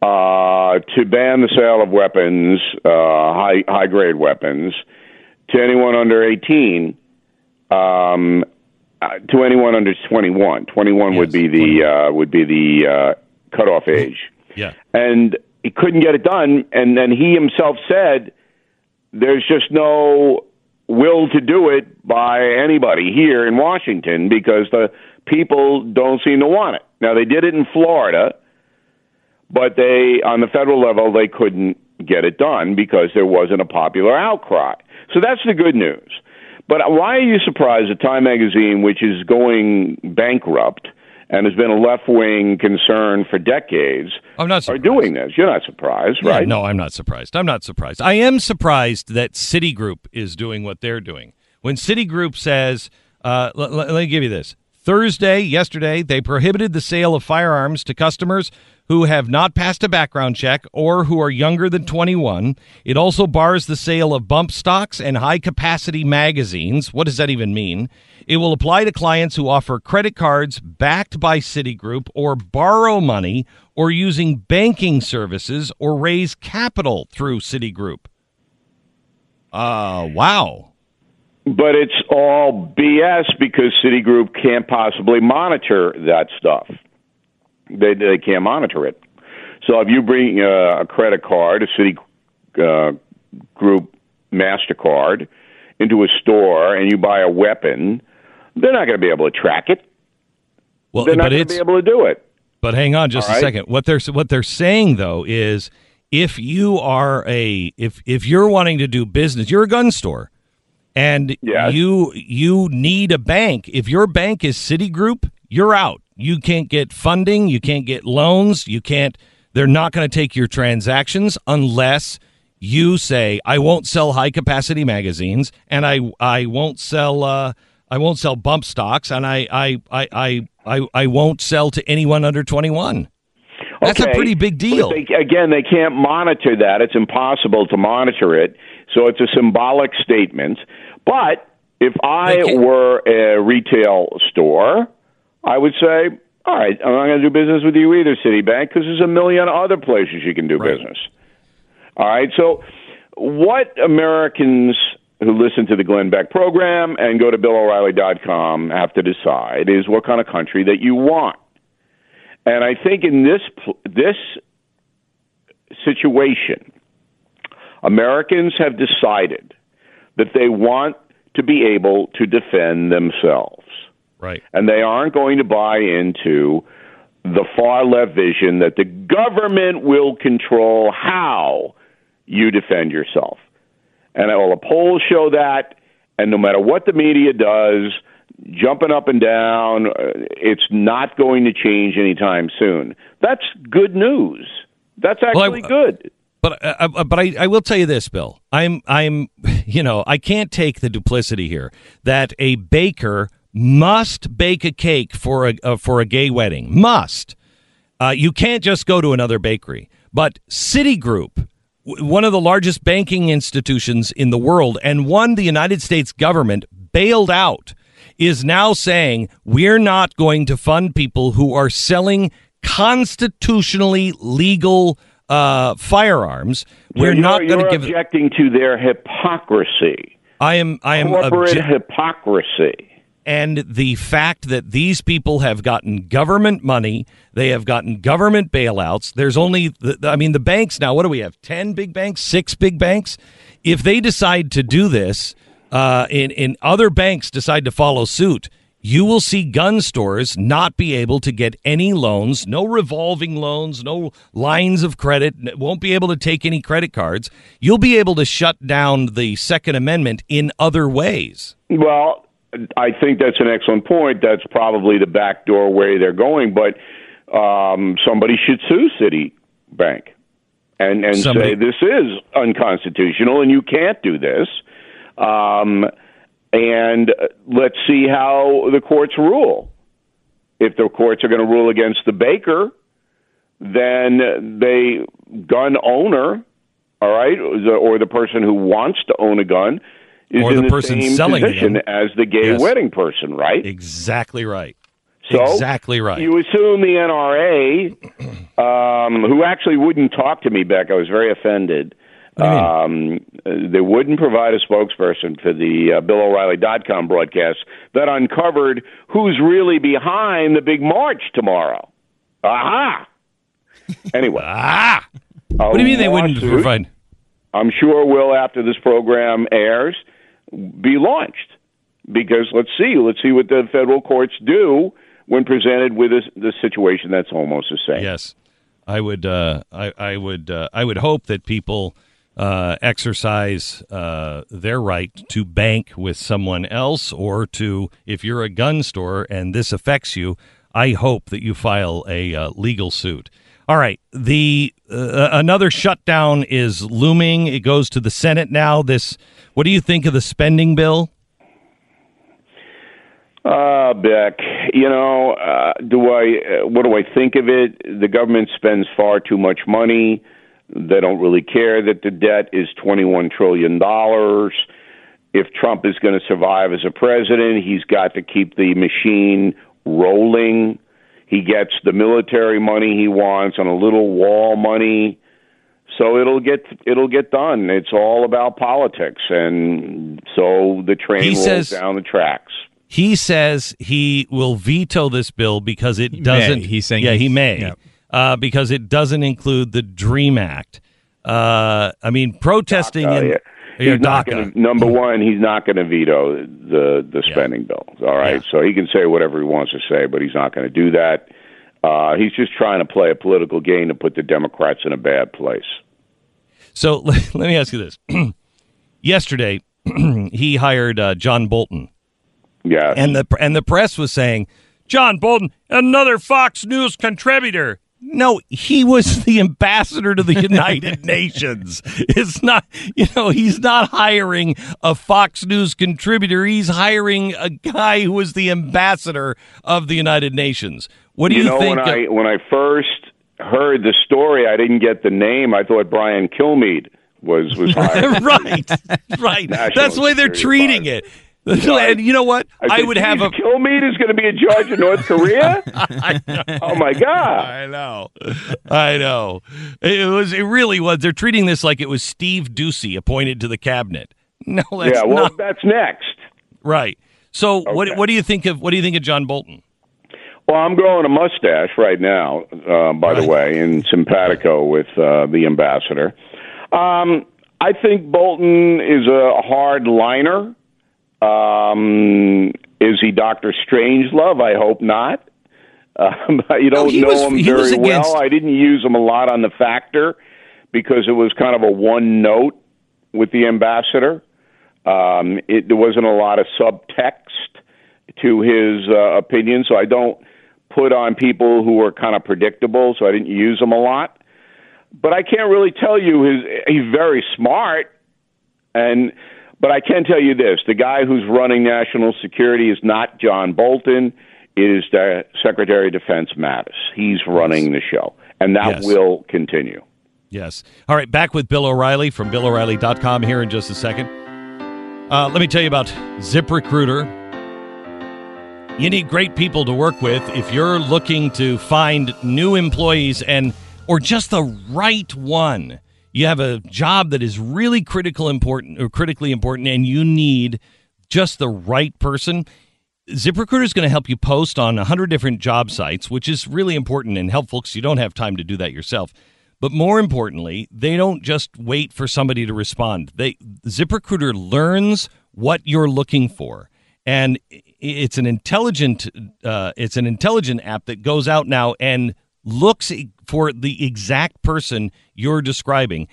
uh, to ban the sale of weapons, uh, high high grade weapons, to anyone under 18. Um, uh, to anyone under 21. 21 would be the uh, would be the uh, cutoff age Yeah. and he couldn't get it done. And then he himself said, "There's just no will to do it by anybody here in Washington because the people don't seem to want it." Now they did it in Florida, but they on the federal level they couldn't get it done because there wasn't a popular outcry. So that's the good news. But why are you surprised that Time Magazine, which is going bankrupt and has been a left wing concern for decades, I'm not are doing this? You're not surprised, Yeah, right? no, I'm not surprised. I'm not surprised. I am surprised that Citigroup is doing what they're doing. When Citigroup says, uh, l- l- let me give you this. Thursday, yesterday, they prohibited the sale of firearms to customers who have not passed a background check or who are younger than 21. It also bars the sale of bump stocks and high capacity magazines. What does that even mean? It will apply to clients who offer credit cards backed by Citigroup or borrow money or using banking services or raise capital through Citigroup. Uh, wow. But it's all BS because Citigroup can't possibly monitor that stuff. They they can't monitor it. So if you bring uh, a credit card, a Citigroup uh, Mastercard, into a store and you buy a weapon, they're not going to be able to track it. Well, They're not going to be able to do it. But hang on just All a right. second. What they're what they're saying though is if you are a if if you're wanting to do business, you're a gun store and Yes. you you need a bank. If your bank is Citigroup, you're out. You can't get funding, you can't get loans, you can't they're not going to take your transactions unless you say I won't sell high capacity magazines and I I won't sell uh, I won't sell bump stocks and I I I I I, I won't sell to anyone under 21. That's Okay, a pretty big deal. They, again, they can't monitor that. It's impossible to monitor it. So it's a symbolic statement. But if I were a retail store, I would say, all right, I'm not going to do business with you either, Citibank, because there's a million other places you can do Right. business. All right. So, what Americans who listen to the Glenn Beck program and go to BillO'Reilly.com have to decide is what kind of country that you want. And I think in this pl- this situation, Americans have decided that they want to be able to defend themselves right. and they aren't going to buy into the far left vision that the government will control how you defend yourself. And all the polls show that, and no matter what the media does, jumping up and down, uh, it's not going to change anytime soon. That's good news. That's Well, I- actually good. But uh, uh, but I, I will tell you this, Bill. I'm I'm you know I can't take the duplicity here that a baker must bake a cake for a uh, for a gay wedding. Must. Uh, you can't just go to another bakery. But Citigroup, one of the largest banking institutions in the world, and one the United States government bailed out, is now saying we're not going to fund people who are selling constitutionally legal uh, firearms. We're you're, not going to give. objecting to their hypocrisy, I am. I am. corporate obje- hypocrisy. and the fact that these people have gotten government money, they have gotten government bailouts. There's only, the, I mean, the banks now. What do we have? Ten big banks, six big banks. If they decide to do this, uh, and, and other banks decide to follow suit, you will see gun stores not be able to get any loans, no revolving loans, no lines of credit, won't be able to take any credit cards. You'll be able to shut down the Second Amendment in other ways. Well, I think that's an excellent point. That's probably the backdoor way they're going, but um, somebody should sue Citibank and and Somebody- say this is unconstitutional and you can't do this. Um, and uh, let's see how the courts rule. If the courts are going to rule against the baker, then they gun owner, all right, or the person who wants to own a gun is Or in the person same selling the position gun. as the gay Yes. wedding person, right? Exactly right. So exactly right. You assume the NRA, um, who actually wouldn't talk to me back, I was very offended. Um, they wouldn't provide a spokesperson for the uh, BillO'Reilly.com broadcast that uncovered who's really behind the big march tomorrow. Aha! Anyway, ah, what do you mean they wouldn't provide? I'm sure will after this program airs be launched because let's see, let's see what the federal courts do when presented with this, this situation that's almost the same. Yes, I would. Uh, I, I would. Uh, I would hope that people uh, exercise uh, their right to bank with someone else, or to, if you're a gun store and this affects you, I hope that you file a uh, legal suit. All right, the uh, another shutdown is looming. It goes to the Senate now. This. What do you think of the spending bill? Uh, Beck, you know, uh, do I? Uh, what do I think of it? The government spends far too much money. They don't really care that the debt is twenty-one trillion dollars. If Trump is going to survive as a president, he's got to keep the machine rolling. He gets the military money he wants and a little wall money. So it'll get it'll get done. It's all about politics, and so the train He rolls says- down the tracks. He says he will veto this bill because it doesn't. may. He's saying yeah, he- he may yeah. Uh, because it doesn't include the Dream Act. Uh, I mean, protesting Uh, in yeah. yeah, He's not gonna, number one, he's not going to veto the the spending bill. All right, Yeah. so he can say whatever he wants to say, but he's not going to do that. Uh, he's just trying to play a political game to put the Democrats in a bad place. So let me ask you this: Yesterday, he hired uh, John Bolton, Yes. and the and the press was saying John Bolton, another Fox News contributor. No, he was the ambassador to the United Nations. It's not, you know, he's not hiring a Fox News contributor. He's hiring a guy who was the ambassador of the United Nations. What do you, you know, think? when I when I first heard the story, I didn't get the name. I thought Brian Kilmeade was was hired. right, right. National That's the way they're treating Advisor. it. And you know what? I, I would have a. "Geez, Kilmeade is going to be in charge of North Korea. oh my God! I know, I know. It was. It really was. They're treating this like it was Steve Doocy appointed to the cabinet. No, that's yeah, well, not that's next. right. So, what Okay. what do you think of what do you think of John Bolton? Well, I'm growing a mustache right now, uh, by the way, in simpatico with uh, the ambassador. Um, I think Bolton is a hard liner. Um, is he Doctor Strangelove? I hope not. Um, you don't he know was- him very well. I didn't use him a lot on the factor because it was kind of a one note with the ambassador. Um, it, there wasn't a lot of subtext to his uh, opinion, so I don't put on people who are kind of predictable, so I didn't use him a lot. But I can't really tell you his. He's very smart, and but I can tell you this: the guy who's running national security is not John Bolton. It is the Secretary of Defense Mattis. He's running the show, and that Yes. will continue. Yes. All right, back with Bill O'Reilly from BillO'Reilly.com here in just a second. Uh, let me tell you about ZipRecruiter. You need great people to work with if you're looking to find new employees and or just the right one. You have a job that is really critical important or critically important and you need just the right person. ZipRecruiter is going to help you post on 100 different job sites, which is really important and helpful because you don't have time to do that yourself. But more importantly, they don't just wait for somebody to respond. They ZipRecruiter learns what you're looking for, and it's an intelligent uh, it's an intelligent app that goes out now and looks for the exact person you're describing.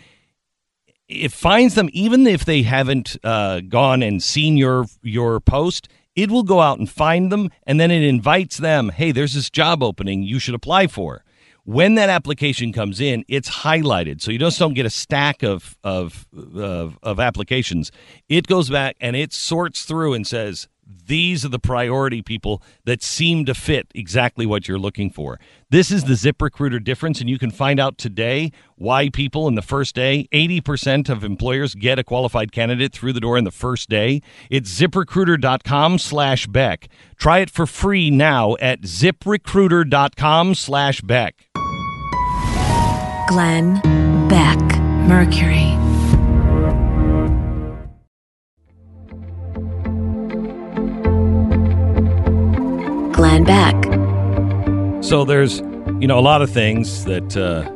It finds them even if they haven't uh, gone and seen your your post it will go out and find them and then it invites them hey there's this job opening you should apply for. When that application comes in it's highlighted so you just don't get a stack of of of, of applications. It goes back and it sorts through and says these are the priority people that seem to fit exactly what you're looking for. This is the ZipRecruiter difference, and you can find out today why people in the first day, 80% of employers get a qualified candidate through the door in the first day. It's ziprecruiter.com slash Beck. Try it for free now at ziprecruiter.com slash Beck. Glenn Beck. Mercury. Glenn Beck. So there's, you know, a lot of things that uh,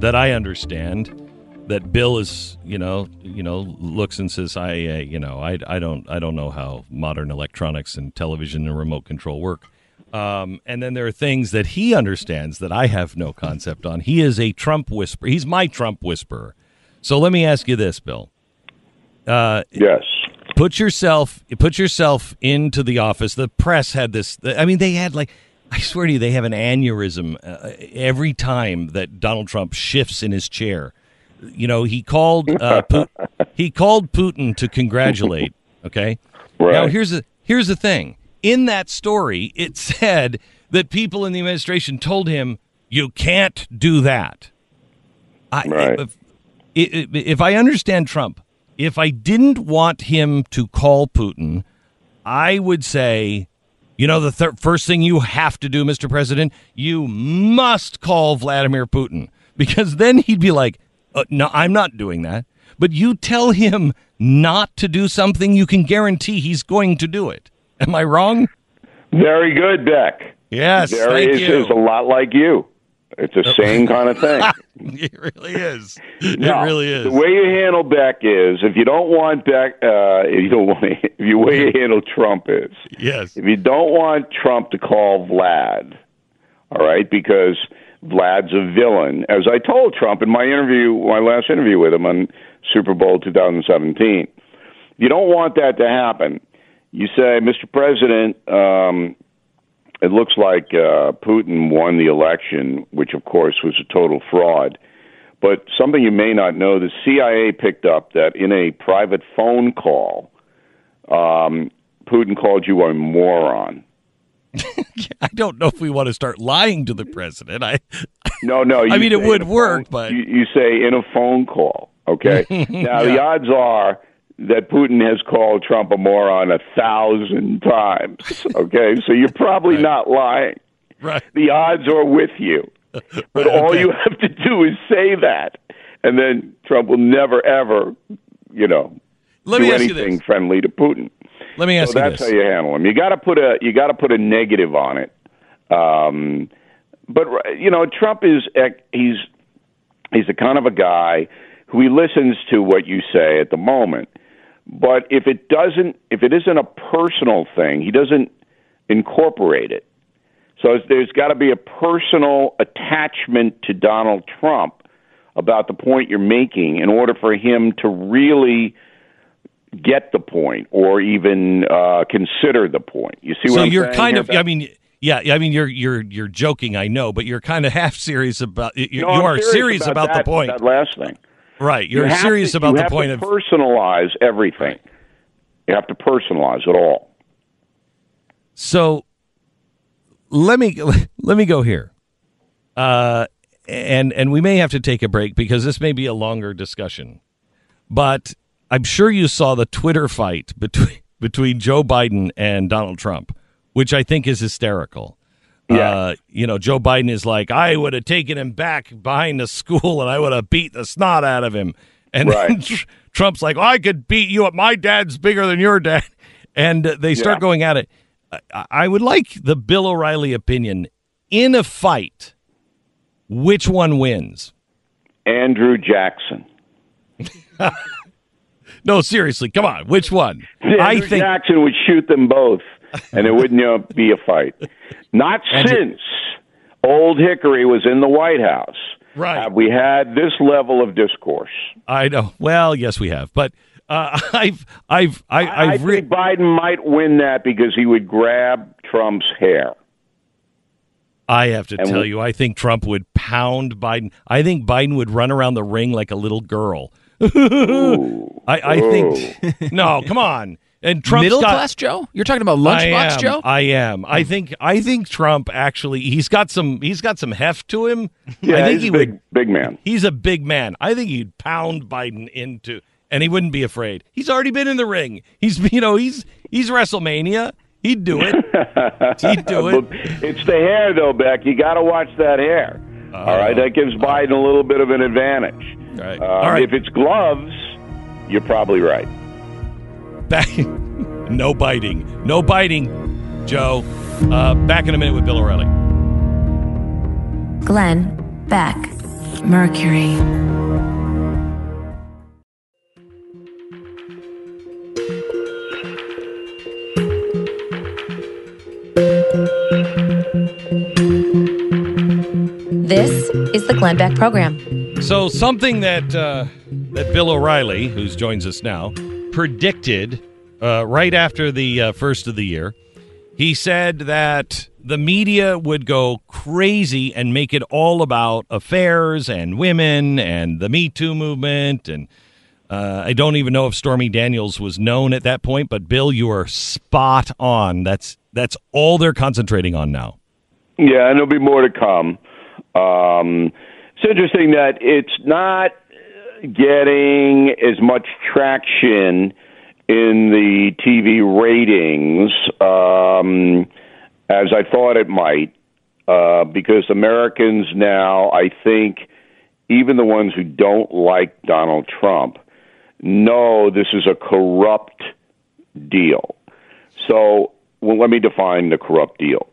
that I understand that Bill is, you know, you know, looks and says, I, uh, you know, I, I don't, I don't know how modern electronics and television and remote control work. Um, and then there are things that he understands that I have no concept on. He is a Trump whisperer. He's my Trump whisperer. So let me ask you this, Bill. Uh, Yes. Put yourself put yourself into the office. The press had this i mean they had like i swear to you they have an aneurysm uh, every time that donald trump shifts in his chair. You know he called uh, he called putin to congratulate okay? Right. now here's the here's the thing. In that story it said that people in the administration told him you can't do that. I, Right. if, if, if I understand Trump, if I didn't want him to call Putin, I would say, you know, the thir- first thing you have to do, Mr. President, you must call Vladimir Putin because then he'd be like, uh, no, I'm not doing that. But you tell him not to do something, you can guarantee he's going to do it. Am I wrong? Very good, Beck. Yes, There thank is you. is a lot like you. It's the same kind of thing. it really is. No, it really is. The way you handle Beck is if you don't want Beck, uh, if you don't want, if you way you handle Trump is yes. if you don't want Trump to call Vlad, all right, because Vlad's a villain, as I told Trump in my interview, my last interview with him on Super Bowl 2017. You don't want that to happen. You say, Mr. President, um, it looks like uh, Putin won the election, which of course was a total fraud. But something you may not know: the CIA picked up that in a private phone call, um, Putin called you a moron. I don't know if we want to start lying to the president. I No, no. I mean, it would a work, but- you, you say in a phone call. Okay. now the odds are that Putin has called Trump a moron a thousand times. Okay, so you're probably not lying. right. The odds are with you. But all you have to do is say that, and then Trump will never ever, you know, Let do me ask you anything friendly to Putin. Let me ask So you that's this. how you handle him. You got to put a you got to put a negative on it. Um, but you know, Trump is he's he's the kind of a guy who he listens to what you say at the moment. But if it doesn't, if it isn't a personal thing, he doesn't incorporate it. So there's got to be a personal attachment to Donald Trump about the point you're making in order for him to really get the point or even uh, consider the point. You see what so I'm you're saying kind of? I mean yeah, I mean you're you're you're joking, I know, but you're kind of half serious about you, No, you are serious about, that, the point. That last thing. Right. You You're have serious to- about you the point of personalize everything. You have to personalize it all. So let me let me go here. Uh and and we may have to take a break because this may be a longer discussion. But I'm sure you saw the Twitter fight between between Joe Biden and Donald Trump, which I think is hysterical. Yeah. Uh, you know, Joe Biden is like, I would have taken him back behind the school and I would have beat the snot out of him. And then Right. Tr- Trump's like, I could beat you up. My dad's bigger than your dad. And uh, they start Yeah. going at it. I, I would like the Bill O'Reilly opinion in a fight. Which one wins? Andrew Jackson. No, seriously, come on. Which one? I think Jackson would shoot them both, and it wouldn't you know, be a fight. Not since Old Hickory was in the White House Right. have we had this level of discourse. I know. Well, yes, we have, but uh, I've, I've, I, I I've re- think Biden might win that because he would grab Trump's hair. I have to And tell we- you, I think Trump would pound Biden. I think Biden would run around the ring like a little girl. Ooh. I, I think. no, come on. And Trump's Middle got, class Joe? You're talking about I lunchbox am, Joe? I am. I hmm. think. I think Trump actually. He's got some. He's got some heft to him. Yeah, I think he's he a big, would. big man. He's a big man. I think he'd pound Biden into, and he wouldn't be afraid. He's already been in the ring. He's, you know, he's he's WrestleMania. He'd do it. He'd do it. It's the hair, though, Beck. You got to watch that hair. Uh, All right, that gives uh, Biden a little bit of an advantage. All right. Uh, All right. If it's gloves, you're probably right. Back, no biting. No biting, Joe. Uh, back in a minute with Bill O'Reilly. Glenn Beck. Mercury. This is the Glenn Beck Program. So something that uh, that Bill O'Reilly, who joins us now, predicted uh, right after the uh, first of the year. He said that the media would go crazy and make it all about affairs and women and the Me Too movement. And uh, I don't even know if Stormy Daniels was known at that point, but Bill, you are spot on. That's that's all they're concentrating on now. Yeah, and there'll be more to come. Um, it's interesting that it's not getting as much traction in the TV ratings um, as I thought it might, uh, because Americans now, I think, even the ones who don't like Donald Trump, know this is a corrupt deal. So, well, let me define the corrupt deal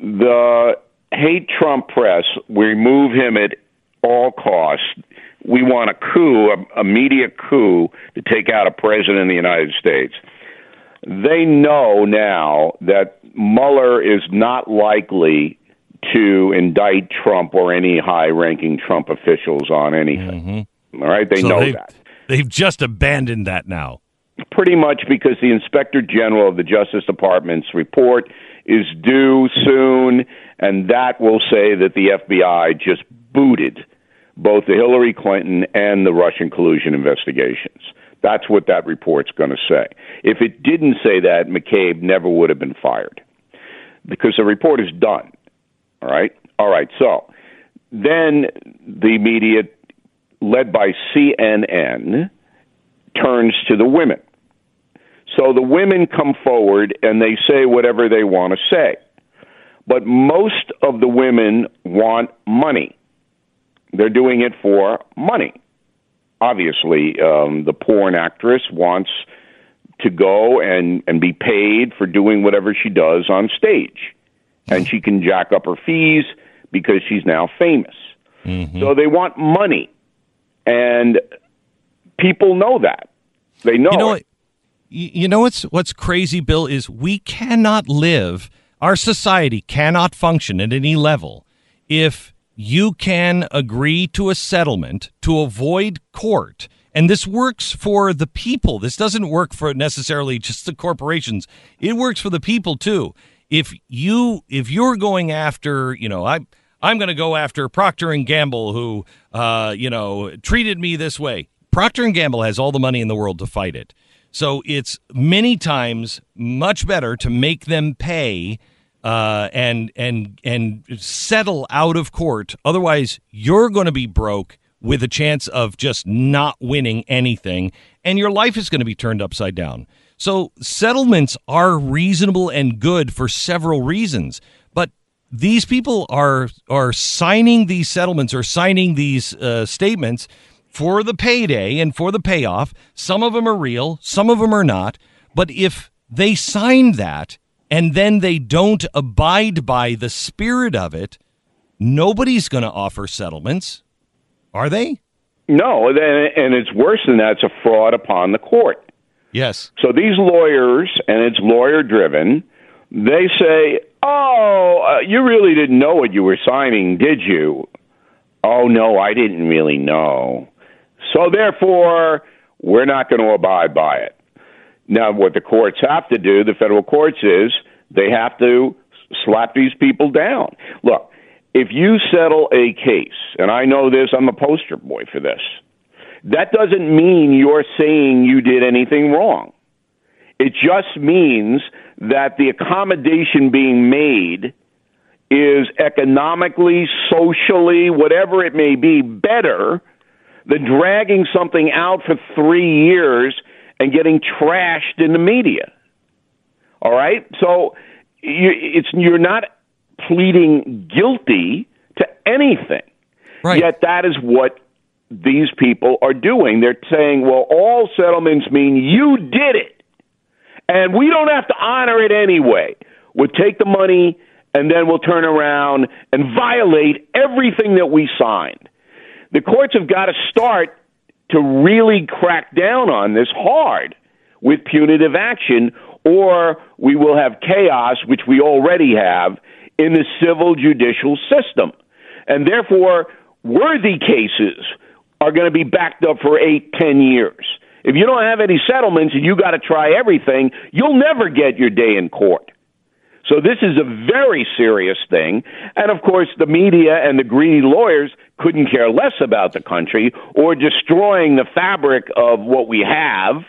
the hate Trump press, we remove him at all costs. We want a coup, a, a media coup, to take out a president of the United States. They know now that Mueller is not likely to indict Trump or any high ranking Trump officials on anything. Mm-hmm. All right, they So know they've, that. they've just abandoned that now. Pretty much because the Inspector General of the Justice Department's report is due soon, and that will say that the FBI just booted both the Hillary Clinton and the Russian collusion investigations. That's what that report's going to say. If it didn't say that, McCabe never would have been fired because the report is done. All right? All right. So then the media, led by CNN, turns to the women. So the women come forward and they say whatever they want to say. But most of the women want money. They're doing it for money. Obviously, um, the porn actress wants to go and, and be paid for doing whatever she does on stage. And she can jack up her fees because she's now famous. Mm-hmm. So they want money. And people know that. They know, You know it. You know what's what's crazy, Bill, is we cannot live. Our society cannot function at any level if you can agree to a settlement to avoid court. And this works for the people. This doesn't work for necessarily just the corporations. It works for the people too. If you if you're going after, you know, I I'm going to go after Procter and Gamble who uh, you know, treated me this way. Procter and Gamble has all the money in the world to fight it. So it's many times much better to make them pay uh, and and and settle out of court. Otherwise, you're going to be broke with a chance of just not winning anything, and your life is going to be turned upside down. So settlements are reasonable and good for several reasons, but these people are are signing these settlements or signing these uh, statements for the payday and for the payoff. Some of them are real, some of them are not. But if they sign that and then they don't abide by the spirit of it, nobody's going to offer settlements, are they? No, and it's worse than that. It's a fraud upon the court. Yes. So these lawyers, and it's lawyer driven, they say, Oh, uh, you really didn't know what you were signing, did you? Oh, no, I didn't really know. So therefore, we're not going to abide by it. Now, what the courts have to do, the federal courts, is they have to slap these people down. Look, if you settle a case, and I know this, I'm a poster boy for this, that doesn't mean you're saying you did anything wrong. It just means that the accommodation being made is economically, socially, whatever it may be, better than dragging something out for three years and getting trashed in the media. All right? So you, it's, you're not pleading guilty to anything. Right. Yet that is what these people are doing. They're saying, well, all settlements mean you did it. And we don't have to honor it anyway. We'll take the money and then we'll turn around and violate everything that we signed. The courts have got to start to really crack down on this hard with punitive action, or we will have chaos, which we already have, in the civil judicial system. And therefore, worthy cases are going to be backed up for eight, ten years. If you don't have any settlements and you got to try everything, you'll never get your day in court. So this is a very serious thing. And of course, the media and the greedy lawyers couldn't care less about the country or destroying the fabric of what we have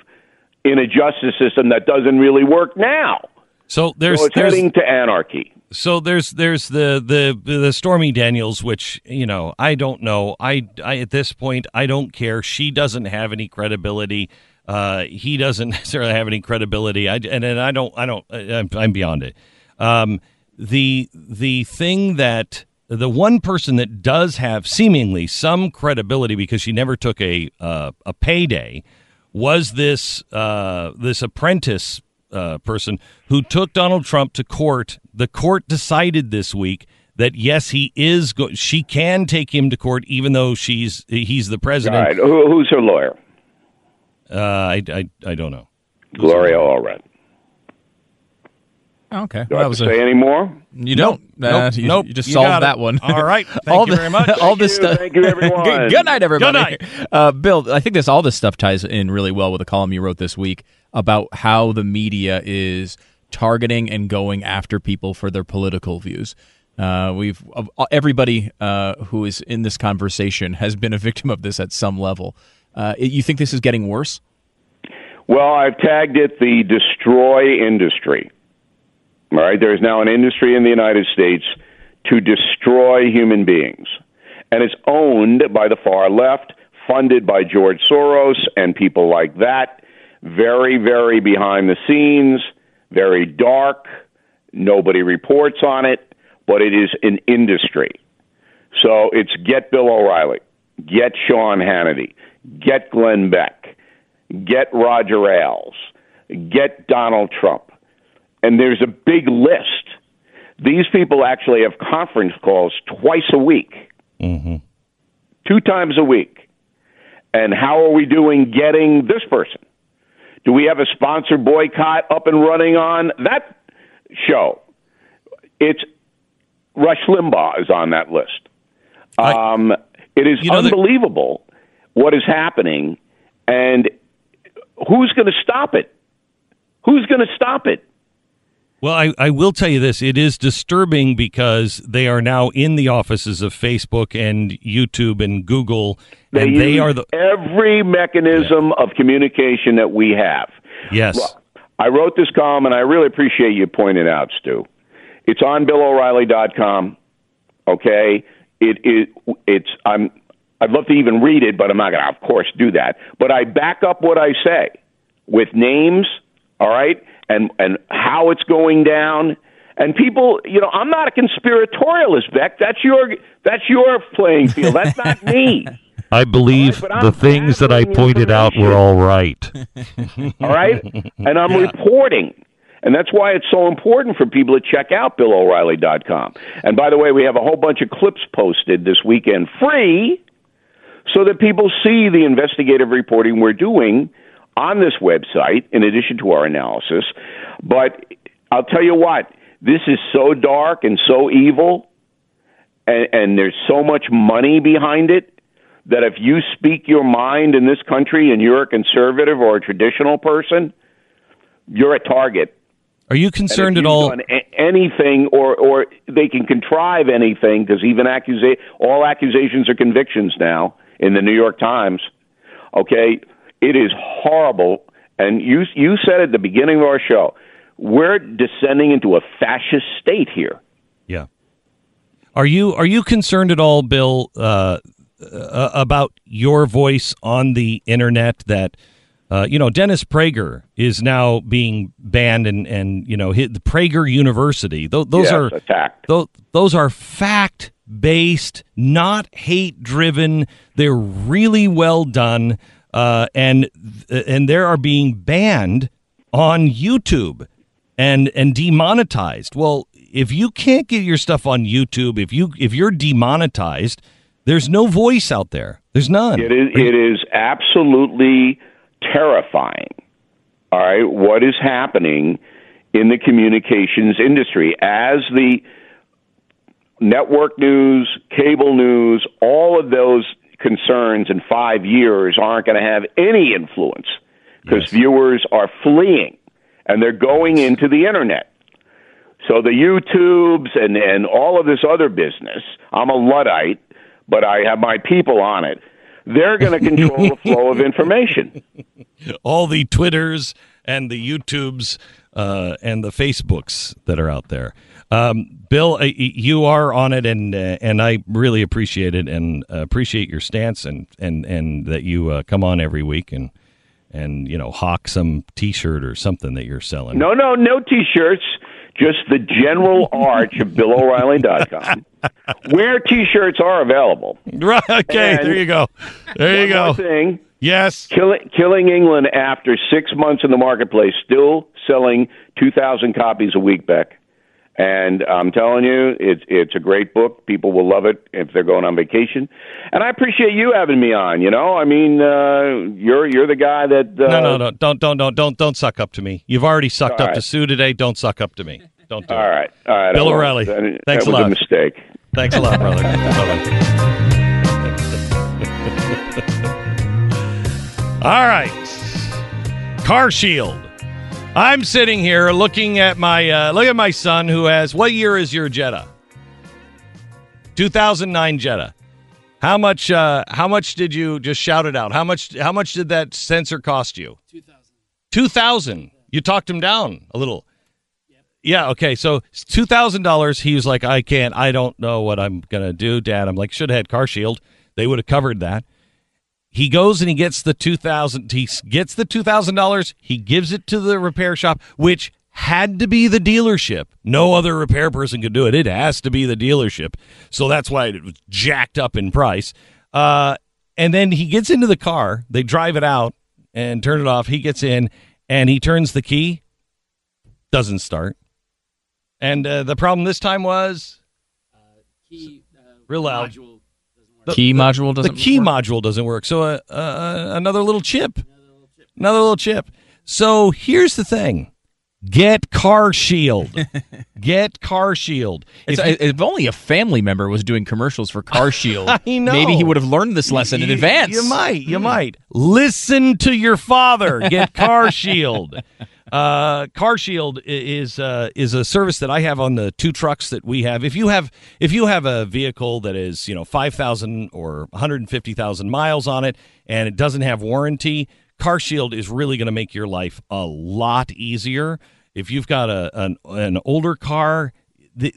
in a justice system that doesn't really work now. So there's so it's there's heading to anarchy. so there's there's the the the Stormy Daniels, which you know I don't know. I, I at this point I don't care. She doesn't have any credibility. Uh, he doesn't necessarily have any credibility. I and, and I don't I don't I'm, I'm beyond it. Um, the the thing that the one person that does have seemingly some credibility because she never took a uh, a payday was this uh, this apprentice uh, person who took Donald Trump to court. The court decided this week that yes, he is. Go- she can take him to court, even though she's he's the president. right. Who, who's her lawyer? Uh, I, I I don't know. Gloria Allred. Okay. Do Well, I have was to a, say any more? you don't. Nope, Uh, nope, you, nope. you just You solved that one. All right. Thank all you the, very much. all Thank this you. stuff. Thank you, everyone. good, good night, everybody. night. Uh, Bill, I think this all this stuff ties in really well with a column you wrote this week about how the media is targeting and going after people for their political views. Uh, we've everybody uh, who is in this conversation has been a victim of this at some level. Uh, you think this is getting worse? Well, I've tagged it the destroy industry. All right, there is now an industry in the United States to destroy human beings, and it's owned by the far left, funded by George Soros and people like that. Very, very behind the scenes, very dark. Nobody reports on it, but it is an industry. So it's get Bill O'Reilly, get Sean Hannity, get Glenn Beck, get Roger Ailes, get Donald Trump. And there's a big list. These people actually have conference calls twice a week, mm-hmm. two times a week. And how are we doing getting this person? Do we have a sponsored boycott up and running on that show? It's Rush Limbaugh is on that list. Um, it is you know, unbelievable what is happening, and who's going to stop it? Who's going to stop it? Well, I, I will tell you this. It is disturbing because they are now in the offices of Facebook and YouTube and Google. They, and they are the every mechanism yeah. of communication that we have. Yes. Well, I wrote this column and I really appreciate you pointing out, Stu. It's on BillO'Reilly.com. Okay? It, it it's I'm I'd love to even read it, but I'm not going to, of course, do that. But I back up what I say with names, all right, and and how it's going down. And people, you know, I'm not a conspiratorialist, Beck. That's your that's your playing field. That's not me. I believe right, the things that I pointed out were all right. all right? And I'm yeah. reporting. And that's why it's so important for people to check out BillO'Reilly.com. And by the way, we have a whole bunch of clips posted this weekend free so that people see the investigative reporting we're doing on this website in addition to our analysis. But I'll tell you what, this is so dark and so evil, and, and there's so much money behind it that if you speak your mind in this country and you're a conservative or a traditional person, you're a target. Are you concerned at all? anything, or or they can contrive anything because even accusa- all accusations are convictions now in the New York Times. Okay, it is horrible. And you you said at the beginning of our show, we're descending into a fascist state here. Yeah. Are you are you concerned at all, Bill, uh, uh, about your voice on the internet? That uh, you know, Dennis Prager is now being banned, and and you know, hit the Prager University. Those, those yes, are attacked. Those, those are fact based, not hate driven. They're really well done, uh, and and they are being banned on YouTube and and demonetized. Well, if you can't get your stuff on YouTube, if you if you're demonetized, there's no voice out there. There's none. It is it is absolutely terrifying. All right, what is happening in the communications industry as the network news, cable news, all of those concerns in five years aren't going to have any influence because yes. viewers are fleeing and they're going into the internet. So the YouTubes and, and all of this other business, I'm a Luddite, but I have my people on it. They're going to control the flow of information. All the Twitters and the YouTubes uh, and the Facebooks that are out there. Um, Bill, you are on it, and uh, and I really appreciate it, and uh, appreciate your stance, and and and that you uh, come on every week and and you know hawk some T-shirt or something that you're selling. No, no, no T-shirts. Just the general arch of BillO'Reilly.com, where T-shirts are available. Right. Okay. And there you go. There you go. thing. Yes. Killing, killing England after six months in the marketplace, still selling 2,000 copies a week, Beck. And I'm telling you, it's it's a great book. People will love it if they're going on vacation. And I appreciate you having me on. You know, I mean, uh, you're you're the guy that. Uh, no, no, no! Don't don't don't don't don't suck up to me. You've already sucked up right. to Stu today. Don't suck up to me. Don't do all it. All right, all right. Bill O'Reilly. That, thanks that a lot. a mistake. Thanks a lot, brother. all right. Car Shield I'm sitting here looking at my uh, look at my son who has what year is your Jetta? 2009 Jetta. How much uh, how much did you just shout it out? How much how much did that sensor cost you? 2000. 2000. You talked him down a little. Yeah, okay. So $2,000 he was like I can't I don't know what I'm going to do, dad. I'm like should have had car shield. They would have covered that. He goes and he gets the 2000 he gets the $2000, he gives it to the repair shop which had to be the dealership. No other repair person could do it. It has to be the dealership. So that's why it was jacked up in price. Uh, and then he gets into the car. They drive it out and turn it off. He gets in and he turns the key. Doesn't start. And uh, the problem this time was key real loud. The- Key the- module doesn't The key work? module doesn't work. So uh, uh, another little chip. Another little chip. So here's the thing. Get Car Shield. Get Car Shield. If you- if only a family member was doing commercials for Car Shield, maybe he would have learned this lesson in advance. You might. You might. Listen to your father. Get Car Shield. Uh, Car Shield is uh, is a service that I have on the two trucks that we have. If you have if you have a vehicle that is you know five thousand or one hundred and fifty thousand miles on it and it doesn't have warranty, Car Shield is really going to make your life a lot easier. If you've got a an, an older car, the,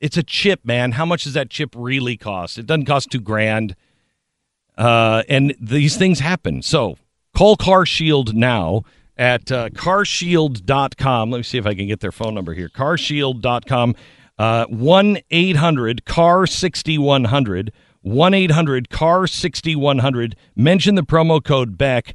it's a chip, man. How much does that chip really cost? It doesn't cost two grand. Uh, and these things happen. So call Car Shield now at uh, carshield.com. Let me see if I can get their phone number here. Carshield.com. Uh, 1 800 CAR 6100. 1 800 CAR 6100. Mention the promo code Beck.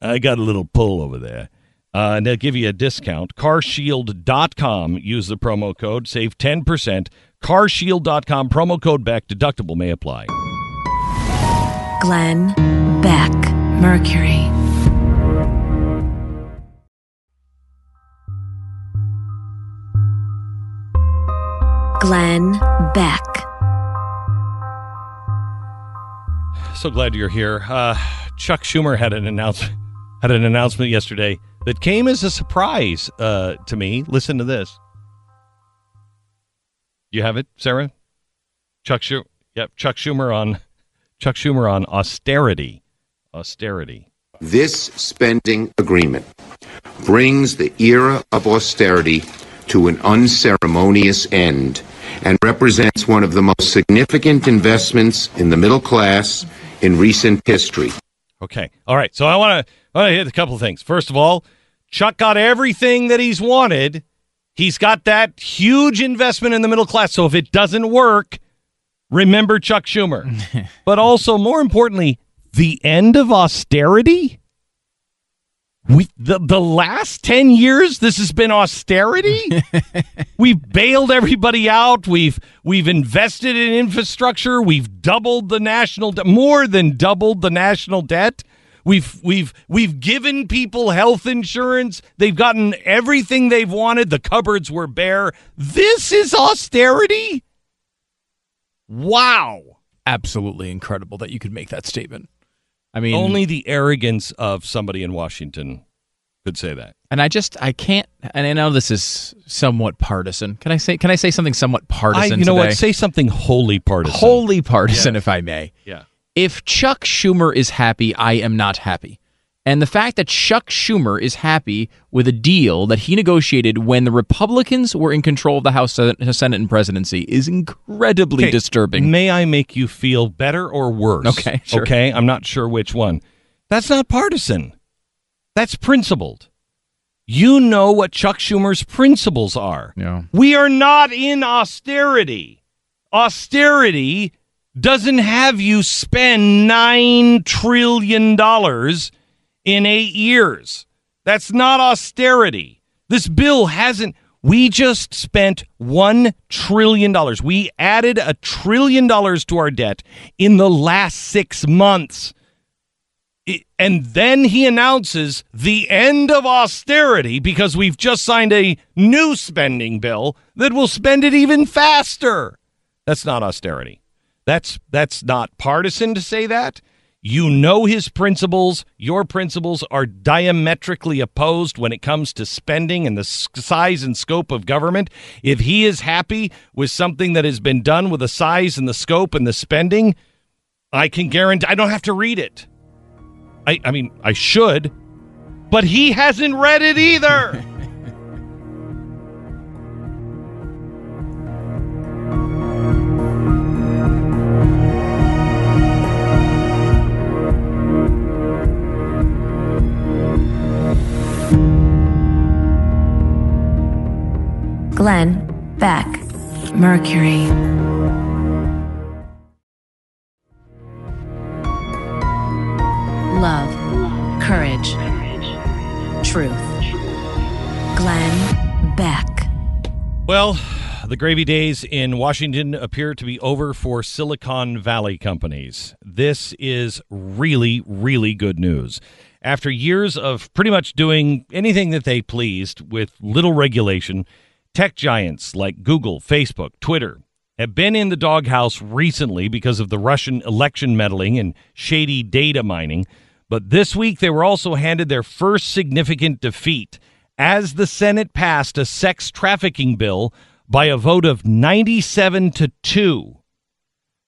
I got a little pull over there. Uh, and they'll give you a discount. Carshield.com. Use the promo code. Save 10%. Carshield.com. Promo code Beck. Deductible may apply. Glenn Beck, Mercury. Glenn Beck. So glad you're here. Uh, Chuck Schumer had an announcement had an announcement yesterday that came as a surprise uh, to me. Listen to this. You have it, Sarah? Chuck Schumer. Yep, Chuck Schumer on Chuck Schumer on austerity. Austerity. This spending agreement brings the era of austerity to an unceremonious end and represents one of the most significant investments in the middle class in recent history. Okay. All right. So I want to I want hit a couple of things. First of all, Chuck got everything that he's wanted. He's got that huge investment in the middle class. So if it doesn't work, remember Chuck Schumer. but also, more importantly, the end of austerity. We the the last ten years, this has been austerity. we've bailed everybody out. We've we've invested in infrastructure. We've doubled the national debt, more than doubled the national debt. We've we've we've given people health insurance. They've gotten everything they've wanted. The cupboards were bare. This is austerity. Wow. Absolutely incredible that you could make that statement. I mean, Only the arrogance of somebody in Washington could say that. and I just I can't. And I know this is somewhat partisan. Can I say? Can I say something somewhat I, partisan? you know today? what? Say something wholly partisan. wholly partisan, if I may. yeah. If Chuck Schumer is happy, I am not happy. And the fact that Chuck Schumer is happy with a deal that he negotiated when the Republicans were in control of the House, Senate, and presidency is incredibly Okay, disturbing. May I make you feel better or worse? Okay, sure. Okay, I'm not sure which one. That's not partisan. That's principled. You know what Chuck Schumer's principles are. Yeah. We are not in austerity. Austerity doesn't have you spend $9 trillion in eight years. That's not austerity. This bill hasn't. We just spent $1 trillion. We added a trillion dollars to our debt in the last six months. And then he announces the end of austerity because we've just signed a new spending bill that will spend it even faster. That's not austerity. That's that's not partisan to say that. You know his principles. Your principles are diametrically opposed when it comes to spending and the size and scope of government. If he is happy with something that has been done with the size and the scope and the spending, I can guarantee I don't have to read it. I, I mean, I should, but he hasn't read it either. Glenn Beck. Mercury. Love. Courage. Truth. Glenn Beck. Well, the gravy days in Washington appear to be over for Silicon Valley companies. This is really, really good news. After years of pretty much doing anything that they pleased with little regulation, tech giants like Google, Facebook, Twitter have been in the doghouse recently because of the Russian election meddling and shady data mining. But this week, they were also handed their first significant defeat as the Senate passed a sex trafficking bill by a vote of 97 to 2.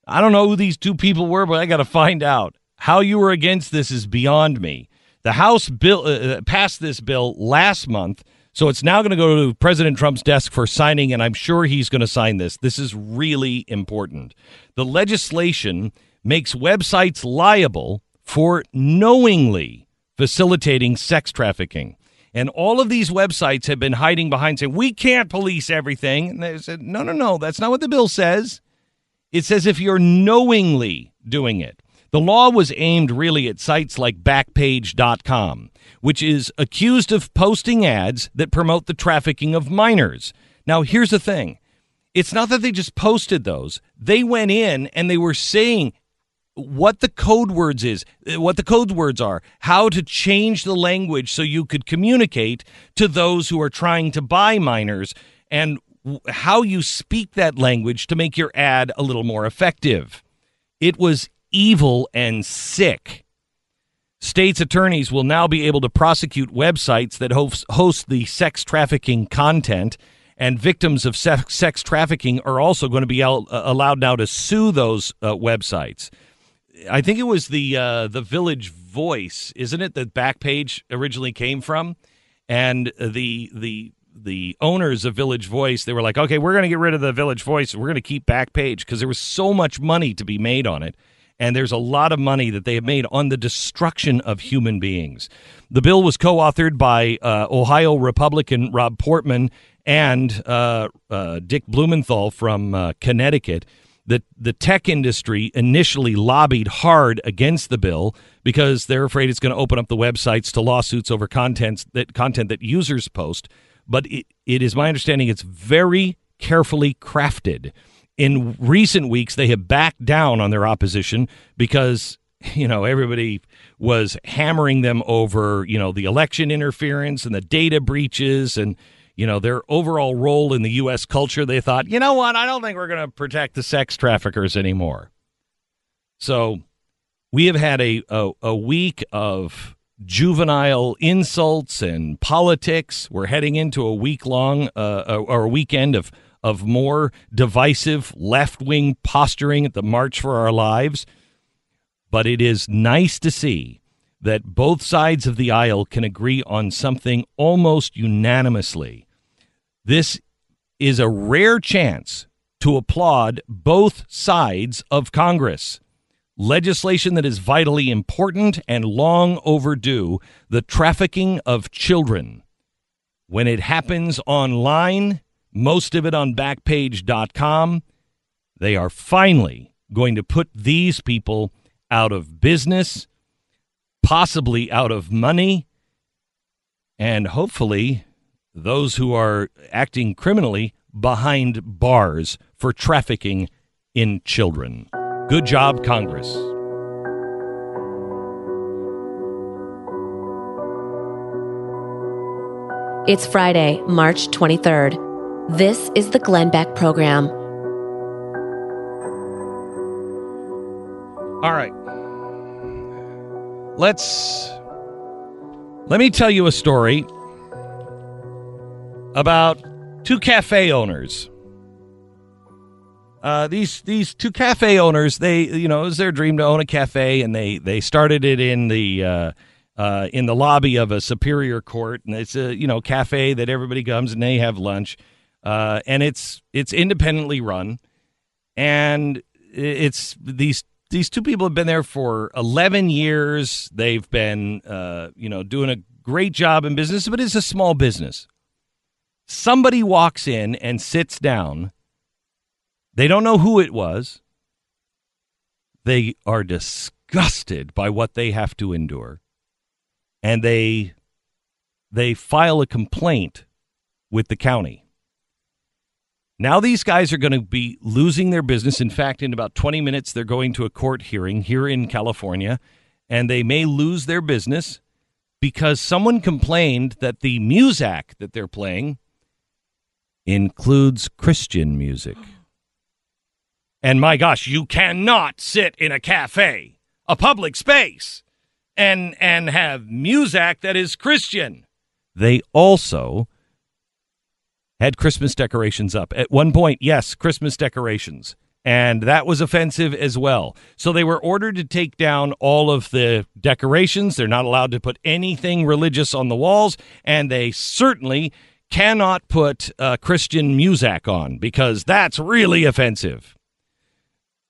I don't know who these two people were, but I got to find out. How you were against this is beyond me. The House bill uh, passed this bill last month, so it's now going to go to President Trump's desk for signing, and I'm sure he's going to sign this. This is really important. The legislation makes websites liable for knowingly facilitating sex trafficking. And all of these websites have been hiding behind saying, we can't police everything. And they said, no, no, no, that's not what the bill says. It says if you're knowingly doing it. The law was aimed really at sites like Backpage.com, which is accused of posting ads that promote the trafficking of minors. Now, here's the thing it's not that they just posted those, they went in and they were saying, what the code words is, what the code words are, how to change the language so you could communicate to those who are trying to buy minors and how you speak that language to make your ad a little more effective. It was evil and sick. States attorneys will now be able to prosecute websites that host, the sex trafficking content, and victims of sex, sex trafficking are also going to be uh, allowed now to sue those uh, websites. I think it was the uh, the Village Voice, isn't it? That Backpage originally came from, and the the the owners of Village Voice they were like, okay, we're going to get rid of the Village Voice, we're going to keep Backpage because there was so much money to be made on it, and there's a lot of money that they have made on the destruction of human beings. The bill was co-authored by uh, Ohio Republican Rob Portman and uh, uh, Dick Blumenthal from uh, Connecticut the the tech industry initially lobbied hard against the bill because they're afraid it's going to open up the websites to lawsuits over contents that content that users post. But it, it is my understanding it's very carefully crafted. In recent weeks, they have backed down on their opposition because you know everybody was hammering them over you know the election interference and the data breaches and you know their overall role in the U.S. culture. They thought, you know what, I don't think we're going to protect the sex traffickers anymore. So we have had a, a, a week of juvenile insults and politics. We're heading into a week long uh, or a weekend of of more divisive left wing posturing at the March for Our Lives. But it is nice to see that both sides of the aisle can agree on something almost unanimously. This is a rare chance to applaud both sides of Congress. Legislation that is vitally important and long overdue the trafficking of children. When it happens online, most of it on Backpage.com, they are finally going to put these people out of business possibly out of money, and hopefully those who are acting criminally behind bars for trafficking in children. Good job, Congress. It's Friday, March 23rd. This is the Glenn Beck Program. All right. let's let me tell you a story about two cafe owners. Uh, these these two cafe owners, they you know, it was their dream to own a cafe, and they they started it in the uh, uh, in the lobby of a superior court, and it's a you know cafe that everybody comes and they have lunch, uh, and it's it's independently run, and it's these these two people have been there for 11 years. They've been, uh, you know, doing a great job in business, but it's a small business. Somebody walks in and sits down. They don't know who it was. They are disgusted by what they have to endure. And they they file a complaint with the county. Now these guys are going to be losing their business. In fact, in about 20 minutes, they're going to a court hearing here in California, and they may lose their business because someone complained that the music that they're playing includes Christian music. And my gosh, you cannot sit in a cafe, a public space, and and have music that is Christian. They also had Christmas decorations up. At one point, yes, Christmas decorations. And that was offensive as well. So they were ordered to take down all of the decorations. They're not allowed to put anything religious on the walls. And they certainly cannot put uh, Christian music on because that's really offensive.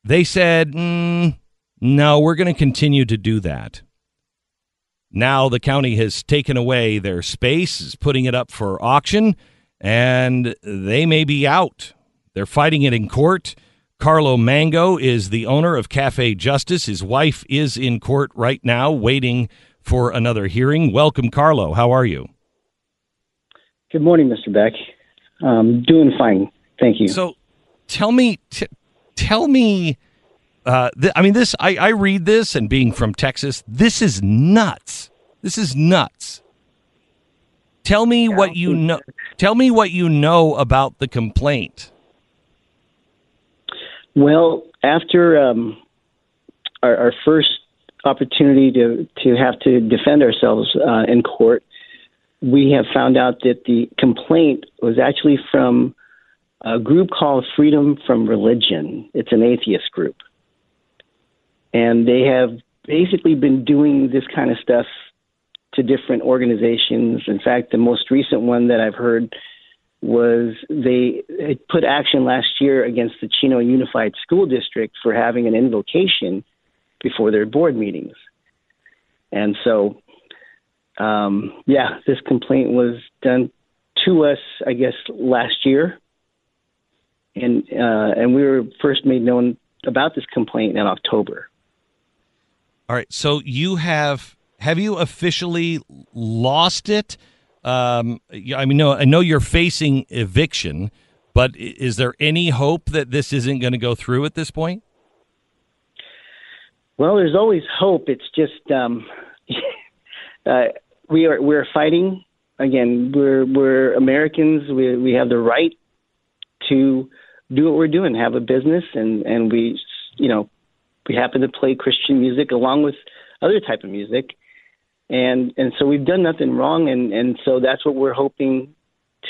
They said, mm, no, we're going to continue to do that. Now the county has taken away their space, is putting it up for auction and they may be out. They're fighting it in court. Carlo Mango is the owner of Cafe Justice. His wife is in court right now waiting for another hearing. Welcome, Carlo. How are you? Good morning, Mr. Beck. Um, doing fine. Thank you. So tell me, t- tell me, uh, th- I mean, this, I, I read this and being from Texas, this is nuts. This is nuts. Tell me yeah, what you know. Tell me what you know about the complaint. Well, after um, our, our, first opportunity to to have to defend ourselves uh, in court, we have found out that the complaint was actually from a group called Freedom from Religion. It's an atheist group, and they have basically been doing this kind of stuff to different organizations. In fact, the most recent one that I've heard was they put action last year against the Chino Unified School District for having an invocation before their board meetings. And so, um, yeah, this complaint was done to us, I guess, last year. And, uh, and we were first made known about this complaint in October. All right. So you have have you officially lost it? Um, I mean, no, I know you're facing eviction, but is there any hope that this isn't going to go through at this point? Well, there's always hope. It's just um, uh, we are we're fighting again. We're we're Americans. We we have the right to do what we're doing, have a business, and and we you know we happen to play Christian music along with other type of music, and and so we've done nothing wrong, and and so that's what we're hoping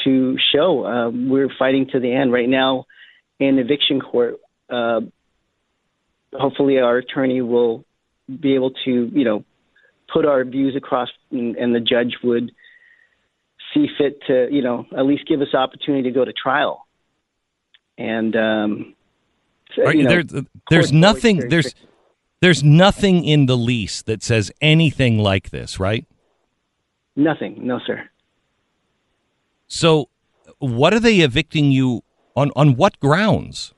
to show. Uh, we're fighting to the end right now in eviction court. Uh, hopefully, our attorney will be able to you know put our views across, and, and the judge would see fit to you know at least give us opportunity to go to trial. And um, you know, there, there's nothing. There's there's nothing in the lease that says anything like this, right? Nothing. No, sir. So, what are they evicting you on? On what grounds?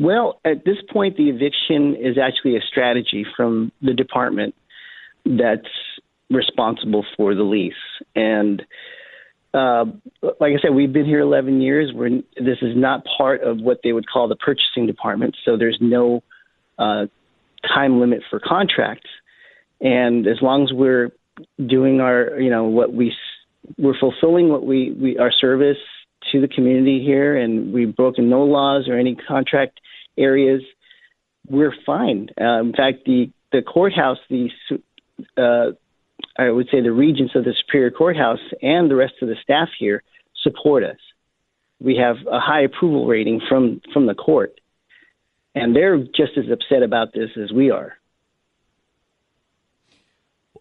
Well, at this point, the eviction is actually a strategy from the department that's responsible for the lease. And uh, like I said, we've been here 11 years. We're, this is not part of what they would call the purchasing department, so there's no uh, time limit for contracts. And as long as we're doing our, you know, what we we're fulfilling what we, we our service to the community here, and we've broken no laws or any contract areas, we're fine. Uh, in fact, the the courthouse, the uh, I would say the regents of the Superior Courthouse and the rest of the staff here support us. We have a high approval rating from from the court, and they're just as upset about this as we are.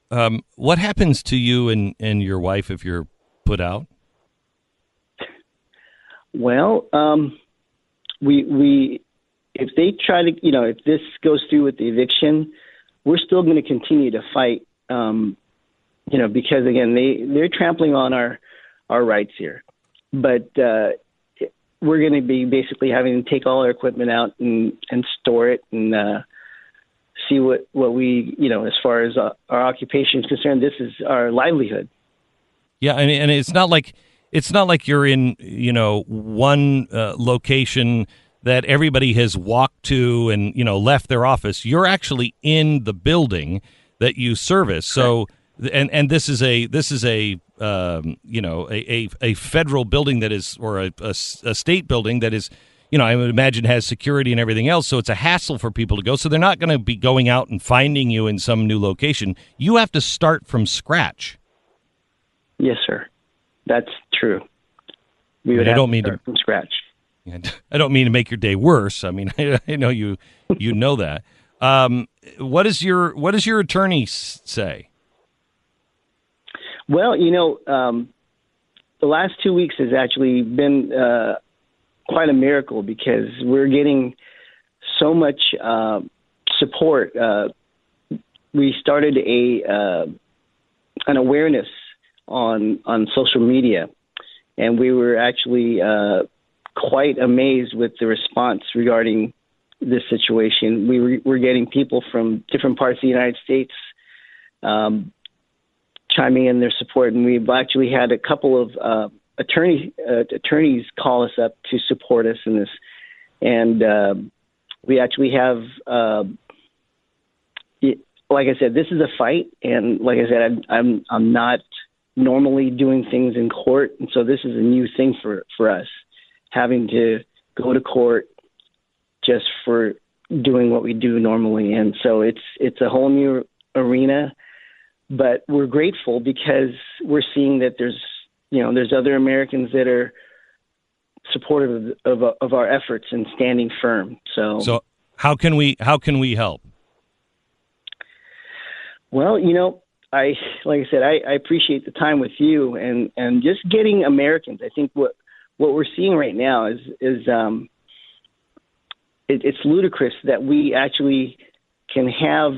Um, what happens to you and, and your wife if you're put out? Well, um, we we if they try to you know if this goes through with the eviction, we're still going to continue to fight. Um, you know because again they they're trampling on our our rights here, but uh, we're going to be basically having to take all our equipment out and and store it and uh, see what what we you know as far as uh, our occupation is concerned. This is our livelihood. Yeah, and and it's not like it's not like you're in you know one uh, location that everybody has walked to and you know left their office. You're actually in the building that you service. So and and this is a this is a um, you know a, a, a federal building that is or a, a, a state building that is you know I would imagine has security and everything else. So it's a hassle for people to go. So they're not going to be going out and finding you in some new location. You have to start from scratch. Yes, sir. That's true. We would I don't to mean to- from scratch. I don't mean to make your day worse. I mean, I, I know you you know that. Um, what is your what does your attorney say? Well, you know, um, the last two weeks has actually been uh, quite a miracle because we're getting so much uh, support. Uh, we started a uh, an awareness on on social media, and we were actually uh, quite amazed with the response regarding this situation. We were, we're getting people from different parts of the United States. Um, chiming in their support, and we've actually had a couple of uh, attorney uh, attorneys call us up to support us in this, and uh, we actually have. Uh, it, like I said, this is a fight, and like I said, I'm I'm, I'm not normally doing things in court, and so this is a new thing for for us, having to go to court just for doing what we do normally, and so it's it's a whole new arena but we're grateful because we're seeing that there's you know there's other Americans that are supportive of of, of our efforts and standing firm. So, So how can we how can we help? well, you know, I like I said, I, I appreciate the time with you and and just getting Americans. I think what what we're seeing right now is is um, it, it's ludicrous that we actually can have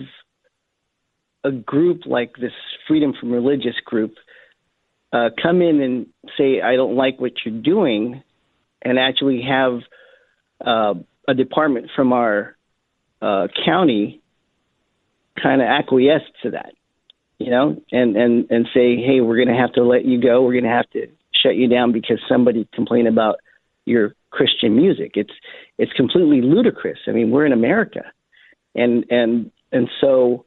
a group like this Freedom from Religious group uh, come in and say, I don't like what you're doing, and actually have uh, a department from our uh, county kind of acquiesce to that, you know, and, and, and say, hey, we're going to have to let you go. We're going to have to shut you down because somebody complained about your Christian music. It's it's completely ludicrous. I mean, we're in America, and and and so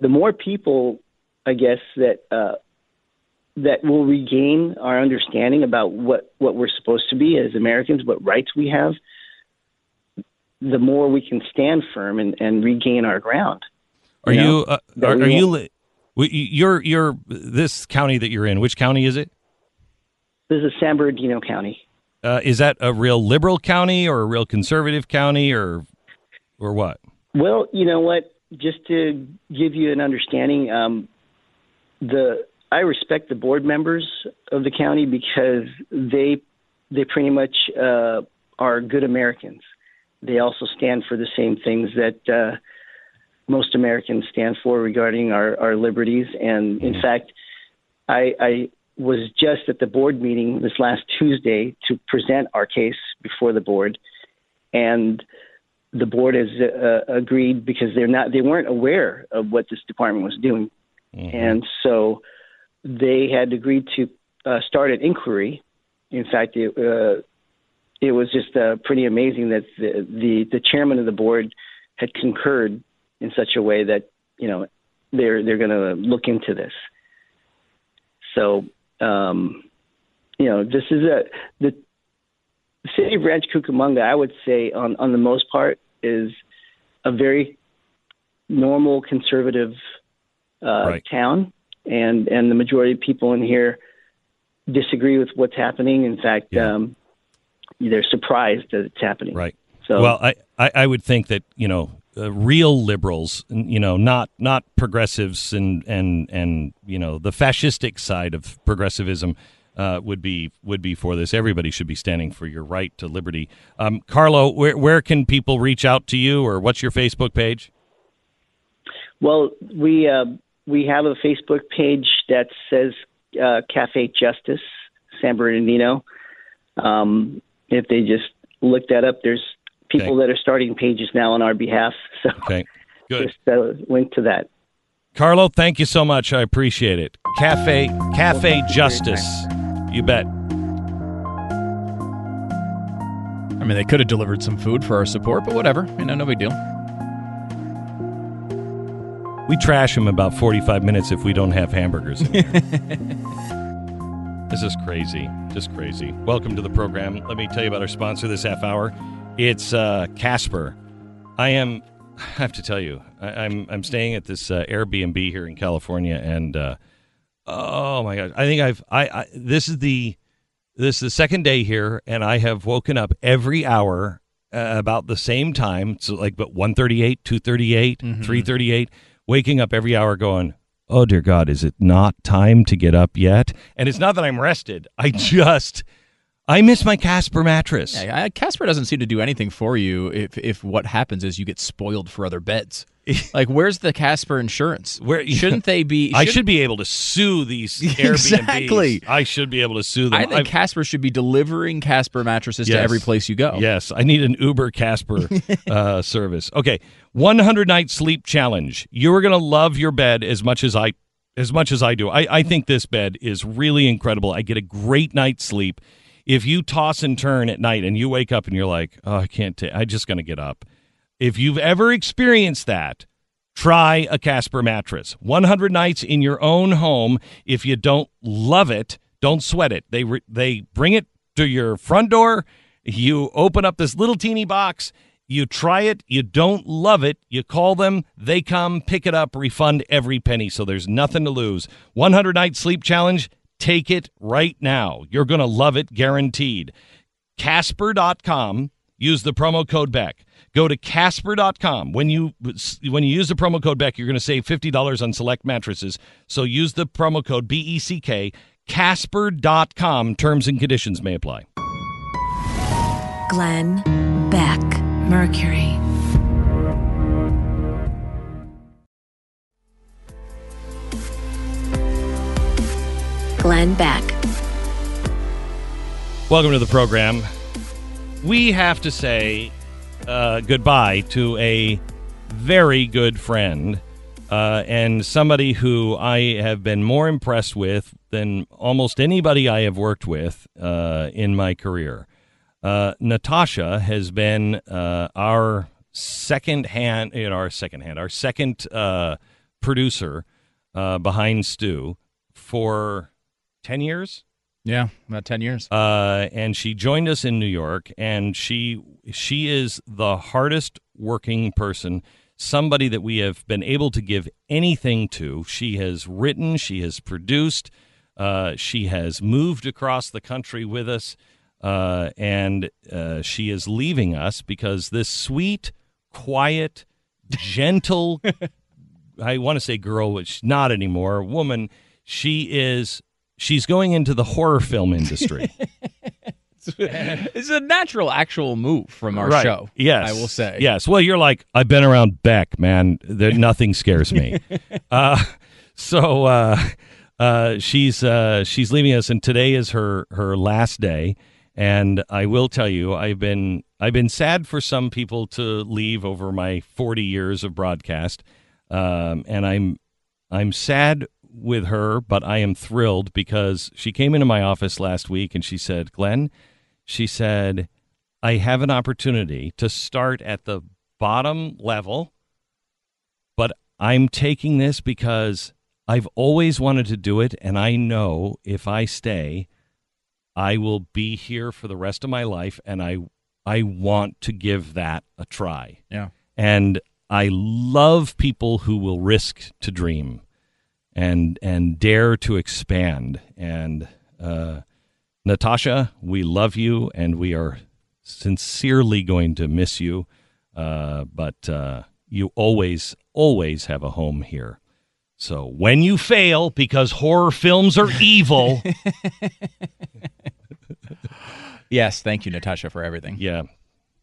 the more people, I guess that uh, that will regain our understanding about what what we're supposed to be as Americans, what rights we have, the more we can stand firm and, and regain our ground. Are You you, uh, are, are you li- you're you're this county that you're in? Which county is it? This is San Bernardino County. Uh, is that a real liberal county or a real conservative county or or what? Well, you know what? Just to give you an understanding, um, the I respect the board members of the county because they they pretty much uh, are good Americans. They also stand for the same things that uh, most Americans stand for regarding our, our liberties. And in fact, I, I was just at the board meeting this last Tuesday to present our case before the board, and the board has uh, agreed because they're not they weren't aware of what this department was doing, and so they had agreed to uh, start an inquiry. In fact, it, uh, it was just uh, pretty amazing that the, the the chairman of the board had concurred in such a way that you know they're they're going to look into this. So um, you know this is a the the city of Rancho Cucamonga. I would say on on the most part is a very normal conservative uh, Right. town, and and the majority of people in here disagree with what's happening. In fact, Yeah. um, they're surprised that it's happening. Right. So well, I, I, I would think that you know uh, real liberals, you know, not not progressives and and and you know the fascistic side of progressivism. Uh, would be would be for this. Everybody should be standing for your right to liberty. Um, Carlo, where where can people reach out to you, or what's your Facebook page? Well, we uh, we have a Facebook page that says uh, Cafe Justice San Bernardino. Um, if they just look that up, there's people Okay. that are starting pages now on our behalf. So Okay, good. just uh, link to that. Carlo, thank you so much. I appreciate it. Cafe Cafe Justice, you bet. I mean, they could have delivered some food for our support, but whatever. You know, no big deal. We trash him about 45 minutes if we don't have hamburgers. in here. this is crazy. Just crazy. Welcome to the program. Let me tell you about our sponsor this half hour. It's uh, Casper. I am, I have to tell you, I, I'm, I'm staying at this uh, Airbnb here in California, and uh, oh my God, I think I've, I, I, this is the, this is the second day here, and I have woken up every hour uh, about the same time. So like, but 138, 238, 338, waking up every hour going, oh dear God, is it not time to get up yet? And it's not that I'm rested. I just, I miss my Casper mattress. Yeah, Casper doesn't seem to do anything for you if if what happens is you get spoiled for other beds. like, where's the Casper insurance? Where- shouldn't they be? I shouldn't- should be able to sue these Airbnbs. Exactly. I should be able to sue them. I think I've- Casper should be delivering Casper mattresses to every place you go. Yes, I need an Uber Casper uh, service. Okay, 100 night sleep challenge. You're going to love your bed as much as I as much as I do. I, I think this bed is really incredible. I get a great night's sleep. If you toss and turn at night and you wake up and you're like, "Oh, I can't take I'm just going to get up." If you've ever experienced that, try a Casper mattress. 100 nights in your own home. If you don't love it, don't sweat it. They re- they bring it to your front door. You open up this little teeny box. You try it. You don't love it. You call them. They come, pick it up, refund every penny. So there's nothing to lose. 100 night sleep challenge. Take it right now. You're going to love it, guaranteed. Casper.com. Use the promo code Beck. Go to Casper.com. When you when you use the promo code Beck, you're going to save fifty dollars on select mattresses. So use the promo code B E C K. Casper.com. Terms and conditions may apply. Glenn Beck, Mercury. Glenn Beck. Welcome to the program. We have to say uh, goodbye to a very good friend uh, and somebody who I have been more impressed with than almost anybody I have worked with uh, in my career. Uh, Natasha has been uh, our second hand, you our second hand, our second uh, producer behind Stu for 10 years Yeah, about 10 years. uh, and she joined us in New York, and she she is the hardest working person. Somebody that we have been able to give anything to. She has written, she has produced, uh, she has moved across the country with us, uh, and uh, she is leaving us because this sweet, quiet, gentle I want to say girl, which not anymore. Woman, she is. She's going into the horror film industry. it's a natural, actual move from our Right. show. Yes, I will say. Yes. Well, you're like I've been around Beck, man. There, nothing scares me. uh, so uh, uh, she's uh, she's leaving us, and today is her her last day. And I will tell you, I've been I've been sad for some people to leave over my 40 years of broadcast, um, and I'm I'm sad with her, but I am thrilled because she came into my office last week and she said, "Glenn," she said, "I have an opportunity to start at the bottom level, but I'm taking this because I've always wanted to do it, and I know if I stay, I will be here for the rest of my life, and I I want to give that a try." Yeah. And I love people who will risk to dream. And and dare to expand. And uh, Natasha, we love you, and we are sincerely going to miss you. Uh, but uh, you always, always have a home here. So when you fail, because horror films are evil, Yes, thank you, Natasha, for everything. yeah,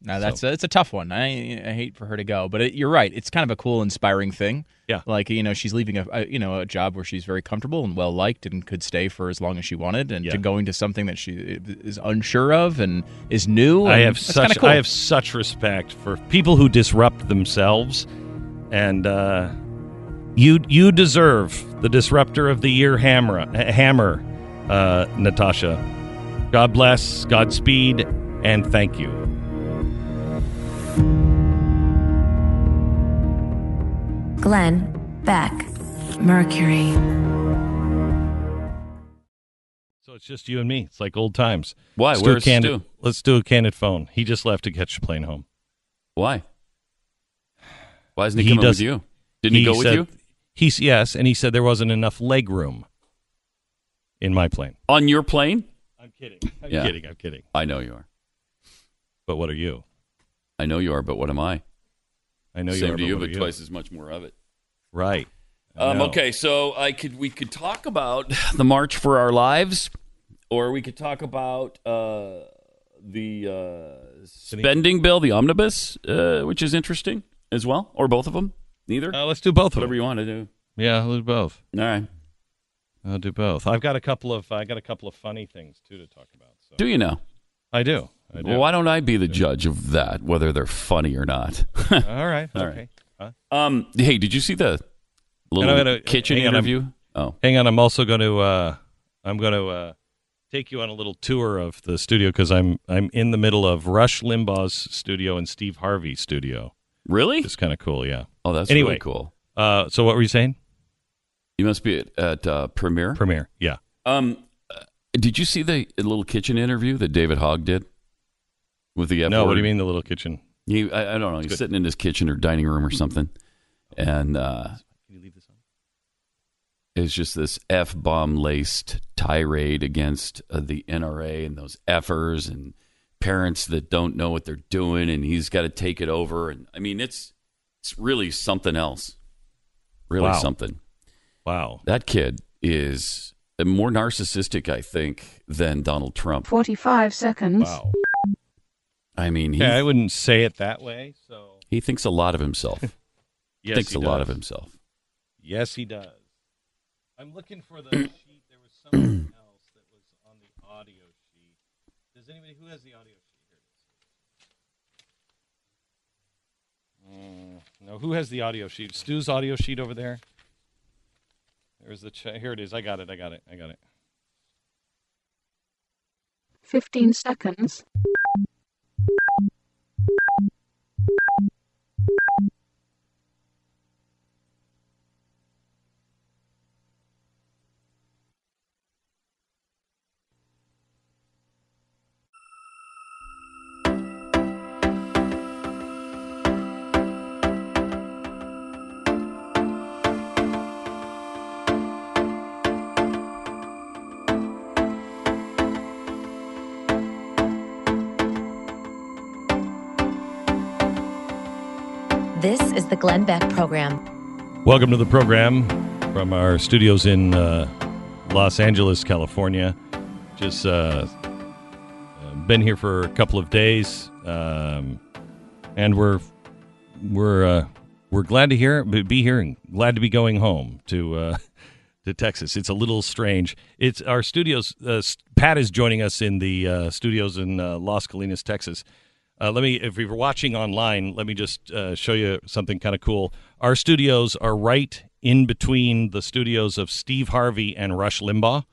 No, that's a, it's a tough one. I, I hate for her to go, but it, you're right. It's kind of a cool, inspiring thing. Yeah. like you know, she's leaving a, a you know a job where she's very comfortable and well liked and could stay for as long as she wanted, and Yeah. to going to something that she is unsure of and is new. I have such cool. I have such respect for people who disrupt themselves, and uh, you you deserve the disruptor of the year hammer hammer, uh, Natasha. God bless, Godspeed, and thank you. Glenn Beck. Mercury. So it's just you and me. It's like old times. Why? Let's do a Where's candid, Stu? Let's do a candid phone. He just left to catch the plane home. Why? Why isn't he, He coming does- with you? Didn't he, go with said- you He's yes, and he said there wasn't enough leg room in my plane. on your plane? I'm kidding. I'm Yeah. kidding. I'm kidding. I know you are. But what are you? I know you are, but what am I? I know Same you are. to you, but are twice as much more of it. Right. Um, okay, so I could we could talk about the March for Our Lives, or we could talk about uh, the uh, spending bill, the omnibus, uh, which is interesting as well, or both of them. Neither. Uh, let's do both of Whatever you want to do. Yeah, we'll do both. All right. I'll do both. I've got a couple of I got a couple of funny things too to talk about. So Do you know? I do. Do. Well, why don't I be the judge of that, whether they're funny or not? All right. All okay. Huh? um, hey, did you see the little gonna- kitchen hang on, interview? Oh, Hang on. I'm also going to uh, I'm going to uh, take you on a little tour of the studio because I'm I'm in the middle of Rush Limbaugh's studio and Steve Harvey's studio. really? It's kind of cool. Yeah. Oh, that's Anyway. really cool. Uh, so what were you saying? You must be at, at uh, Premiere. Premiere. Yeah. Um, uh, did you see the little kitchen interview that David Hogg did with the F no. What do you mean the little kitchen? He, I, I don't know. He's good. sitting in his kitchen or dining room or something, and uh, Can you leave this on? it's just this f bomb laced tirade against uh, the NRA and those effers and parents that don't know what they're doing, and he's got to take it over. And I mean, it's it's really something else. Really Wow. something. Wow. That kid is more narcissistic, I think, than Donald Trump. 45 seconds. Wow. I mean, he Yeah, I wouldn't say it that way. So he thinks a lot of himself. yes, thinks he a lot of himself. Yes, he does. I'm looking for the sheet. There was something else that was on the audio sheet. Does anybody who has the audio sheet? Here. Mm, no, who has the audio sheet? Stu's audio sheet over there. There's the ch- here it is. I got it. I got it. I got it. 15 seconds. This is the Glenn Beck Program. Welcome to the program from our studios in uh, Los Angeles, California. Just uh, uh, been here for a couple of days, um, and we're we're uh, we're glad to hear be here and glad to be going home to uh, to Texas. It's a little strange. It's our studios. Uh, Pat is joining us in the uh, studios in uh, Las Colinas, Texas. Uh, let me, if you're watching online, let me just uh, show you something kind of cool. Our studios are right in between the studios of Steve Harvey and Rush Limbaugh.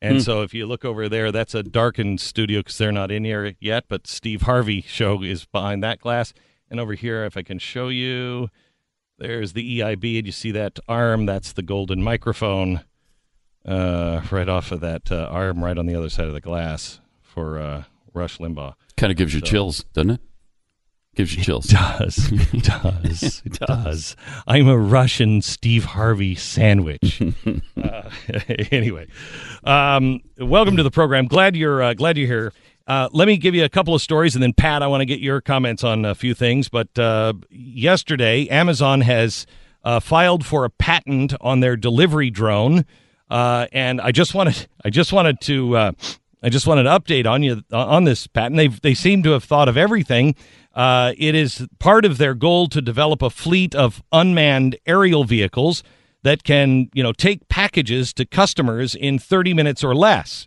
And so if you look over there, that's a darkened studio because they're not in here yet, but Steve Harvey show is behind that glass. And over here, if I can show you, there's the EIB, and you see that arm, that's the golden microphone uh, right off of that uh, arm right on the other side of the glass for uh, Rush Limbaugh. Kind of gives you So- chills, doesn't it? Gives you chills. does. It does. It does. I'm a Rush and Steve Harvey sandwich. uh, anyway, um, welcome to the program. Glad you're uh, glad you're here. Uh, let me give you a couple of stories, and then Pat, I want to get your comments on a few things. But uh, yesterday, Amazon has uh, filed for a patent on their delivery drone, uh, and I just wanted I just wanted to uh, I just wanted to update on you uh, on this patent. They they seem to have thought of everything. Uh, it is part of their goal to develop a fleet of unmanned aerial vehicles that can, you know, take packages to customers in 30 minutes or less.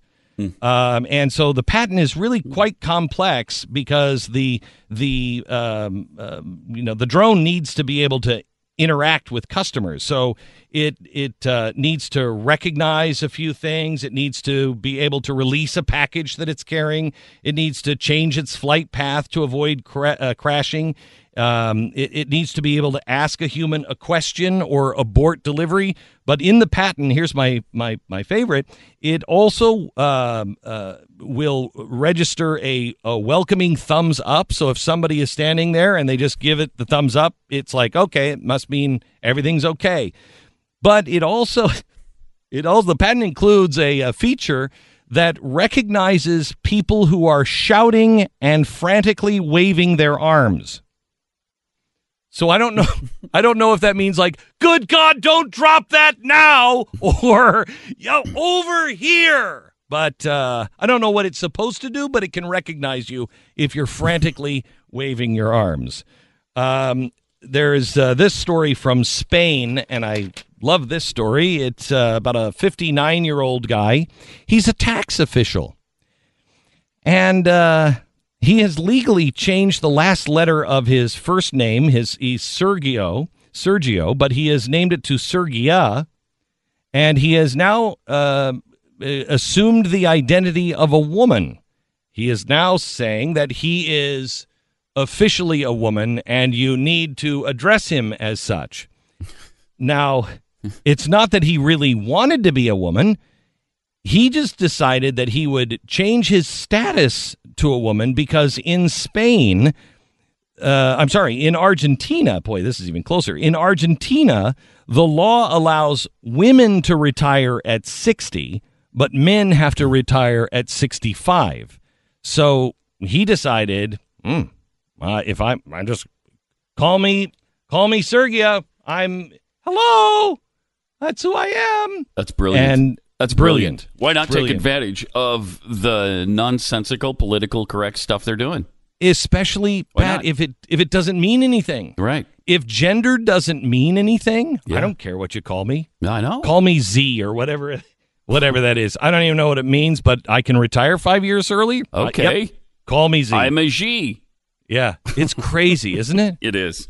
Um, and so the patent is really quite complex because the the um, um, you know the drone needs to be able to interact with customers. So it it uh, needs to recognize a few things. It needs to be able to release a package that it's carrying. It needs to change its flight path to avoid cra- uh, crashing. Um, it, it needs to be able to ask a human a question or abort delivery. But in the patent, here's my my my favorite. It also um, uh, will register a, a welcoming thumbs up. So if somebody is standing there and they just give it the thumbs up, it's like okay, it must mean everything's okay. But it also it also the patent includes a, a feature that recognizes people who are shouting and frantically waving their arms. So I don't know. I don't know if that means like, "Good God, don't drop that now," or "Yo, over here." But uh, I don't know what it's supposed to do, but it can recognize you if you're frantically waving your arms. Um, there's uh, this story from Spain, and I love this story. It's uh, about a 59 year old guy. He's a tax official, and uh, he has legally changed the last letter of his first name. His he's Sergio, Sergio, but he has named it to Sergia, and he has now uh, assumed the identity of a woman. He is now saying that he is officially a woman, and you need to address him as such. Now, it's not that he really wanted to be a woman. He just decided that he would change his status to a woman because in Spain, uh, I'm sorry, in Argentina, boy, this is even closer. In Argentina, the law allows women to retire at 60, but men have to retire at 65. So he decided, hmm, uh, if I, I just call me, call me Sergia. I'm hello. That's who I am. That's brilliant. And That's brilliant. brilliant. Why not Brilliant. take advantage of the nonsensical, political correct stuff they're doing? especially Pat, if it if it doesn't mean anything. Right. If gender doesn't mean anything, Yeah. I don't care what you call me. I know. Call me Z or whatever whatever that is. I don't even know what it means, but I can retire five years early. Okay. yep. Call me Z. I'm a G. yeah, it's crazy, isn't it? It is.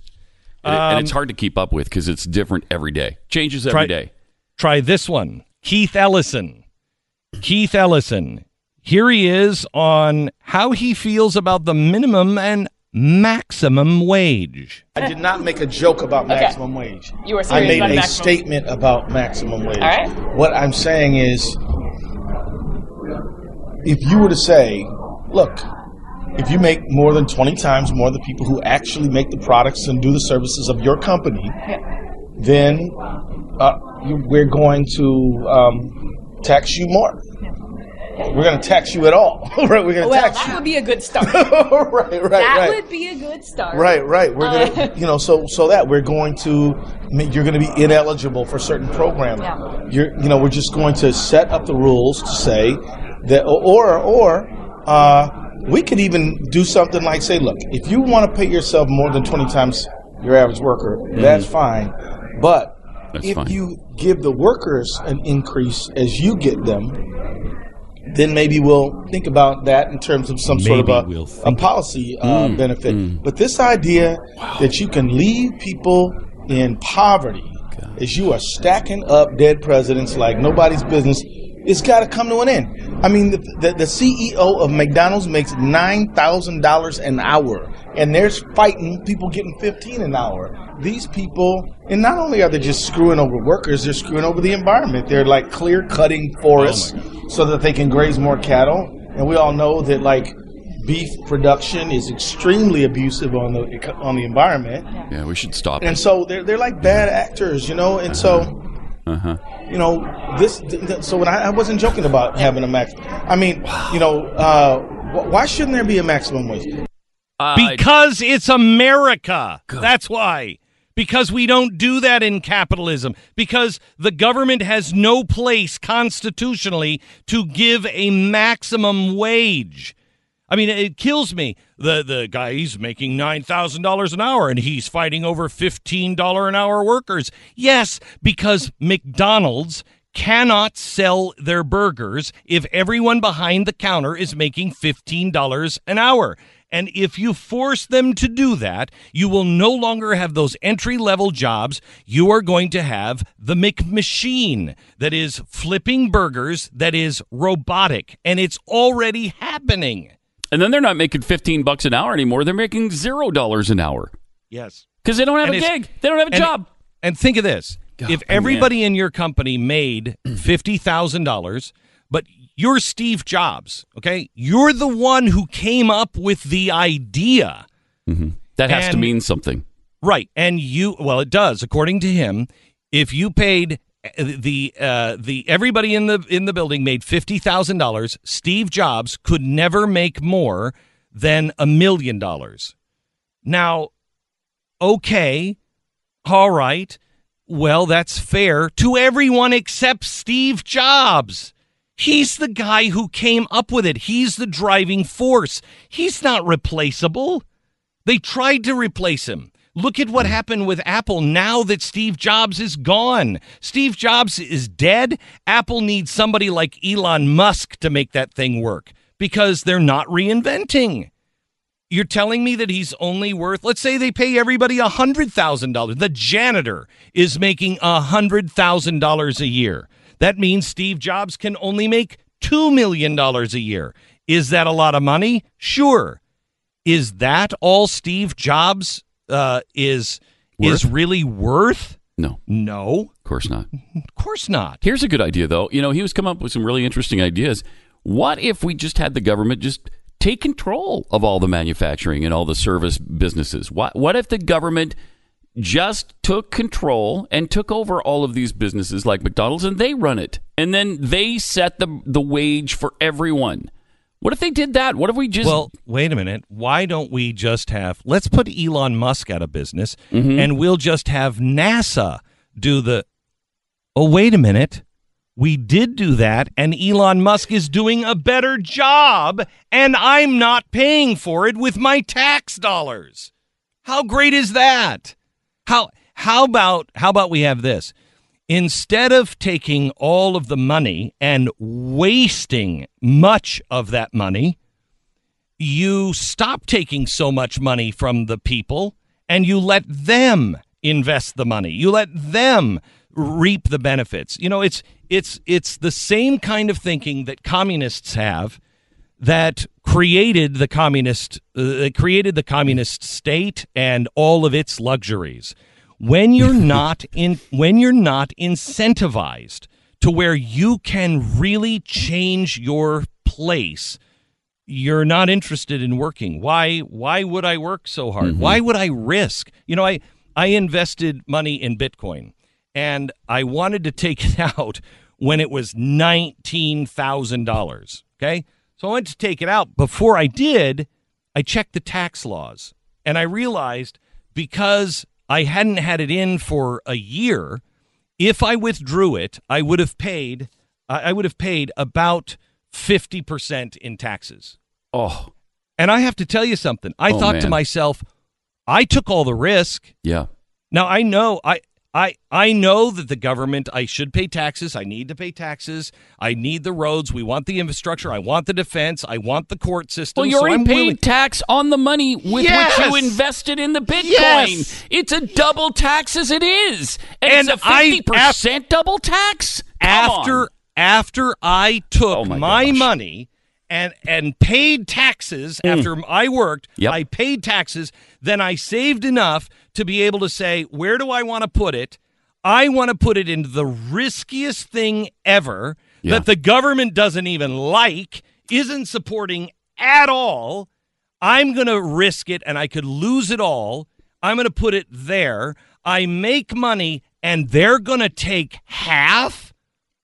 And, and Um, it's hard to keep up with because it's different every day. Changes Try- every day. Try this one. Keith Ellison. Keith Ellison. Here he is on how he feels about the minimum and maximum wage. I did not make a joke about maximum wage. You were I made about a maximum. statement about maximum wage. All right. What I'm saying is, if you were to say, look, if you make more than 20 times more than the people who actually make the products and do the services of your company, then uh, we're going to um, tax you more. We're going to tax you at all. right? We're going to Well, tax that you. would be a good start. right, right, that right. would be a good start. Right, right. We're Uh, gonna, you know, so so that we're going to, you're going to be ineligible for certain programming. Yeah. You're, you know, we're just going to set up the rules to say that, or or uh, we could even do something like say, look, if you want to pay yourself more than twenty times your average worker, that's fine, but That's if fine. you give the workers an increase as you get them, then maybe we'll think about that in terms of some sort of a, we'll a policy uh, Mm, benefit. mm. But this idea that you can leave people in poverty as you are stacking up dead presidents like nobody's business, it's got to come to an end. I mean, the, the, the CEO of McDonald's makes $9,000 an hour, and they're fighting people getting 15 an hour. These people, and not only are they just screwing over workers, they're screwing over the environment. They're like clear cutting forests so that they can graze more cattle. And we all know that, like, beef production is extremely abusive on the on the environment. Yeah, we should stop And it. so they're they're like bad actors, you know. And so Uh huh. you know this. Th- th- so when I, I wasn't joking about having a max. I mean, you know, uh, wh- why shouldn't there be a maximum wage? Because it's America. That's why. Because we don't do that in capitalism. Because the government has no place constitutionally to give a maximum wage. I mean, it kills me. The the guy he's making nine thousand dollars an hour, and he's fighting over fifteen dollar an hour workers. Yes, because McDonald's cannot sell their burgers if everyone behind the counter is making fifteen dollars an hour. And if you force them to do that, you will no longer have those entry level jobs. You are going to have the McMachine that is flipping burgers, that is robotic, and it's already happening. And then they're not making 15 bucks an hour anymore. They're making $0 an hour Yes. because they don't have And a gig. They don't have a and- job. And think of this: God, if man. everybody in your company made fifty thousand dollars, but you're Steve Jobs, okay, you're the one who came up with the idea, That has to mean something. right? And you, well, it does, according to him. If you paid uh, the uh, the everybody in the in the building made fifty thousand dollars, Steve Jobs could never make more than a million dollars. Now, okay, all right. Well, that's fair to everyone except Steve Jobs. He's the guy who came up with it. He's the driving force. He's not replaceable. They tried to replace him. Look at what hmm. happened with Apple now that Steve Jobs is gone. Steve Jobs is dead. Apple needs somebody like Elon Musk to make that thing work because they're not reinventing. You're telling me that he's only worth, let's say they pay everybody $100,000. The janitor is making $100,000 a year. That means Steve Jobs can only make $2 million a year. Is that a lot of money? Sure. Is that all Steve Jobs uh, is is really worth? No, No, of course not. of course not. Here's a good idea, though. You know, he was coming up with some really interesting ideas. What if we just had the government just take control of all the manufacturing and all the service businesses? What What if the government just took control and took over all of these businesses like McDonald's and they run it, and then they set the the wage for everyone? What if they did that? What if we just Well, wait a minute. Why don't we just have let's put Elon Musk out of business mm-hmm. and we'll just have NASA do the Oh, wait a minute. We did do that and Elon Musk is doing a better job and I'm not paying for it with my tax dollars. How great is that? How how about how about we have this? Instead of taking all of the money and wasting much of that money, you stop taking so much money from the people and you let them invest the money. You let them reap the benefits. You know, it's it's it's the same kind of thinking that communists have that created the communist uh, created the communist state and all of its luxuries. When you're not in when you're not incentivized to where you can really change your place, you're not interested in working. Why why would I work so hard? Why would I risk? You know, I I invested money in Bitcoin and I wanted to take it out when it was $19,000, okay? So I went to take it out. Before I did, I checked the tax laws and I realized because I hadn't had it in for a year, if I withdrew it, I would have paid I would have paid about 50% in taxes. oh And I have to tell you something. I Oh, thought to myself, I took all the risk. yeah Now I know I I I know that the government I should pay taxes. I need to pay taxes. I need the roads. We want the infrastructure. I want the defense. I want the court system. Well, you so already paid willing- tax on the money with which you invested in the Bitcoin. Yes! It's a double tax as it is. And, And it's a I- 50% double tax? Come after on. after I took Oh, my my, money and and paid taxes after I worked, Mm. Yep. I paid taxes, then I saved enough to be able to say, where do I want to put it? I want to put it into the riskiest thing ever Yeah. that the government doesn't even like, isn't supporting at all. I'm going to risk it and I could lose it all. I'm going to put it there. I make money and they're going to take half?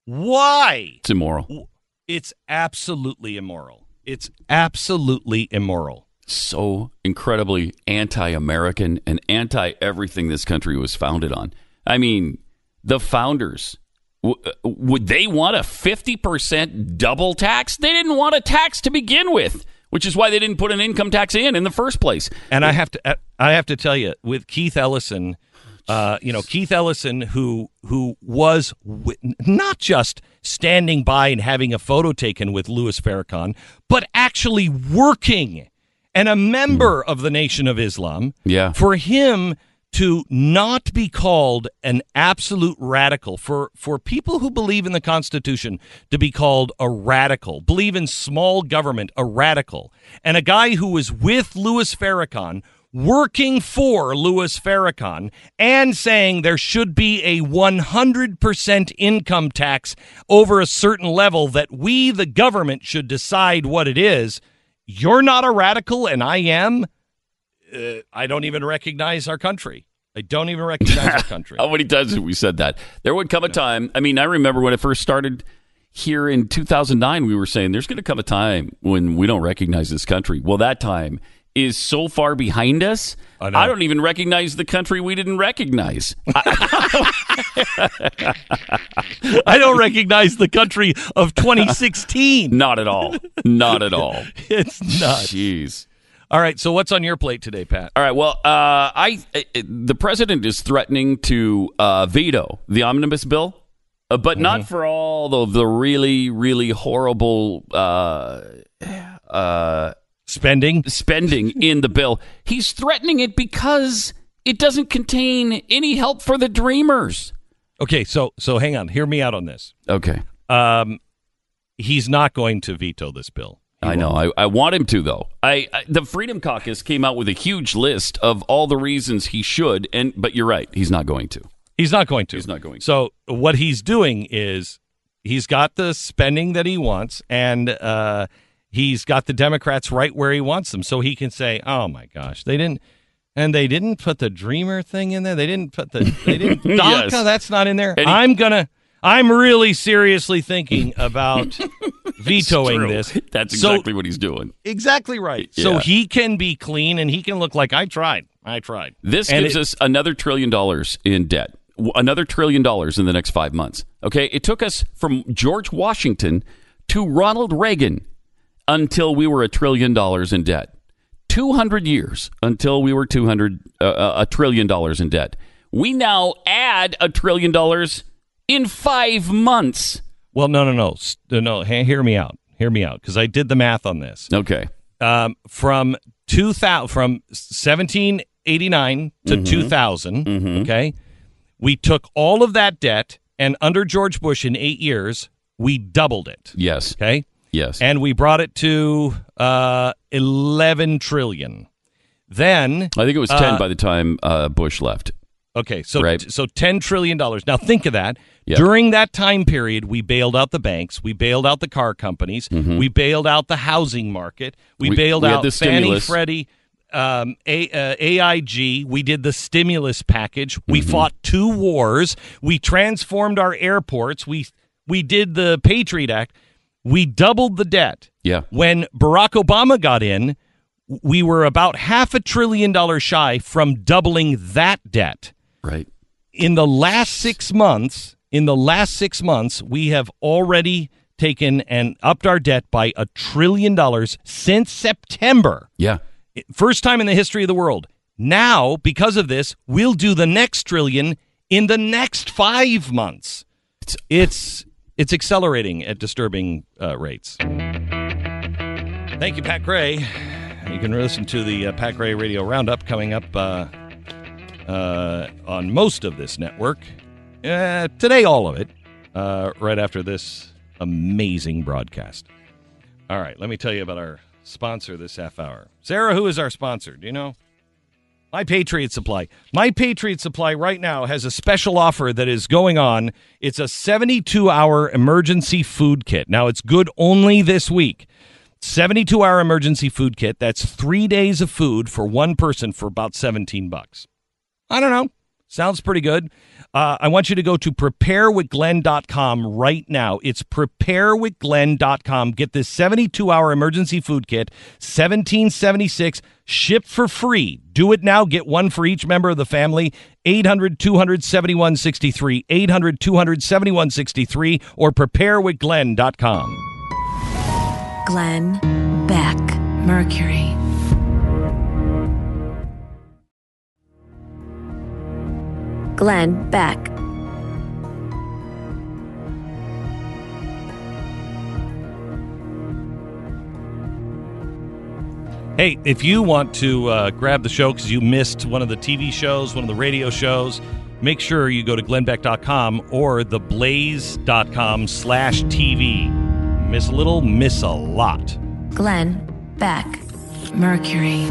Why? It's immoral. It's absolutely immoral. It's absolutely immoral. So incredibly anti American and anti everything this country was founded on. I mean, the founders. w- uh, Would they want a 50% double tax? They didn't want a tax to begin with, which is why they didn't put an income tax in in the first place. And I have to I have to tell you with Keith Ellison, uh, you know Keith Ellison, who who was not just standing by and having a photo taken with Louis Farrakhan, but actually working and a member of the Nation of Islam. Yeah. For him to not be called an absolute radical, for for people who believe in the Constitution to be called a radical, believe in small government, a radical, and a guy who was with Louis Farrakhan working for Louis Farrakhan and saying there should be a 100% income tax over a certain level that we, the government, should decide what it is. You're not a radical, and I am. Uh, I don't even recognize our country. I don't even recognize our country. How many times have we said that? There would come a time. I mean, I remember when it first started here in 2009, we were saying there's going to come a time when we don't recognize this country. Well, that time is so far behind us. I. I don't even recognize the country we didn't recognize. I don't recognize the country of 2016. Not at all. Not at all. It's not. Jeez. All right. So what's on your plate today, Pat? All right. Well, uh, I uh, the president is threatening to uh, veto the omnibus bill, uh, but not for all the the really really horrible uh, uh, spending spending in the bill. He's threatening it because it doesn't contain any help for the dreamers. Okay. So so hang on. Hear me out on this. Okay. Um, he's not going to veto this bill. I know. I, I want him to though. I, I the Freedom Caucus came out with a huge list of all the reasons he should, and but you're right. He's not going to. He's not going to. He's not going to. So what he's doing is he's got the spending that he wants, and uh, he's got the Democrats right where he wants them. So he can say, "Oh my gosh, they didn't." And they didn't put the Dreamer thing in there. They didn't put the. They didn't. Yes. DACA, that's not in there. He- I'm gonna. I'm really seriously thinking about vetoing this. That's So- exactly what he's doing. Exactly right. So he can be clean and he can look like I tried. I tried. This And gives it- us another trillion dollars in debt. Another trillion dollars in the next five months. Okay, it took us from George Washington to Ronald Reagan until we were a trillion dollars in debt. Two hundred years until we were two hundred uh, a trillion dollars in debt. We now add a trillion dollars in five months. Well, no, no, no, no. Hear me out. Hear me out, because I did the math on this. Okay. Um, from two thousand, from seventeen eighty nine to Mhm. 2000, Mhm. Okay, we took all of that debt, and under George Bush in eight years, we doubled it. Yes. Okay. Yes. And we brought it to uh, eleven trillion. Then I think it was ten uh, by the time uh, Bush left. Okay, so Right. so ten trillion dollars. Now think of that. Yeah. During that time period, we bailed out the banks, we bailed out the car companies, we bailed out the housing market, we, Mm-hmm. We- bailed we out the Fannie, stimulus. Freddie, um, A, uh, AIG. We did the stimulus package. We Mm-hmm. fought two wars. We transformed our airports. We we did the Patriot Act. We doubled the debt. Yeah. When Barack Obama got in, we were about half a trillion dollars shy from doubling that debt Right. in the last six months, in the last six months, we have already taken and upped our debt by a trillion dollars since September. Yeah. First time in the history of the world. Now, because of this, we'll do the next trillion in the next five months. It's it's, accelerating at disturbing uh, rates. Thank you, Pat Gray. You can listen to the uh, Pat Gray Radio Roundup coming up uh, uh, on most of this network. Uh, today, all of it, uh, right after this amazing broadcast. All right, let me tell you about our sponsor this half hour. Sarah, who is our sponsor? Do you know? My Patriot Supply. My Patriot Supply right now has a special offer that is going on. It's a 72 hour emergency food kit. Now, it's good only this week. 72 hour emergency food kit. That's three days of food for one person for about 17 bucks. I don't know. Sounds pretty good. Uh, I want you to go to preparewithglenn.com right now. It's preparewithglenn.com. Get this 72 hour emergency food kit, 1776, shipped for free. Do it now. Get one for each member of the family. 800 271 63, 800 271 63, or preparewithglenn.com. Glenn Beck, Mercury. Glenn Beck. Hey, if you want to uh, grab the show because you missed one of the TV shows, one of the radio shows, make sure you go to glennbeck.com or theblaze.com slash TV. Miss a little, miss a lot. Glenn Beck, Mercury.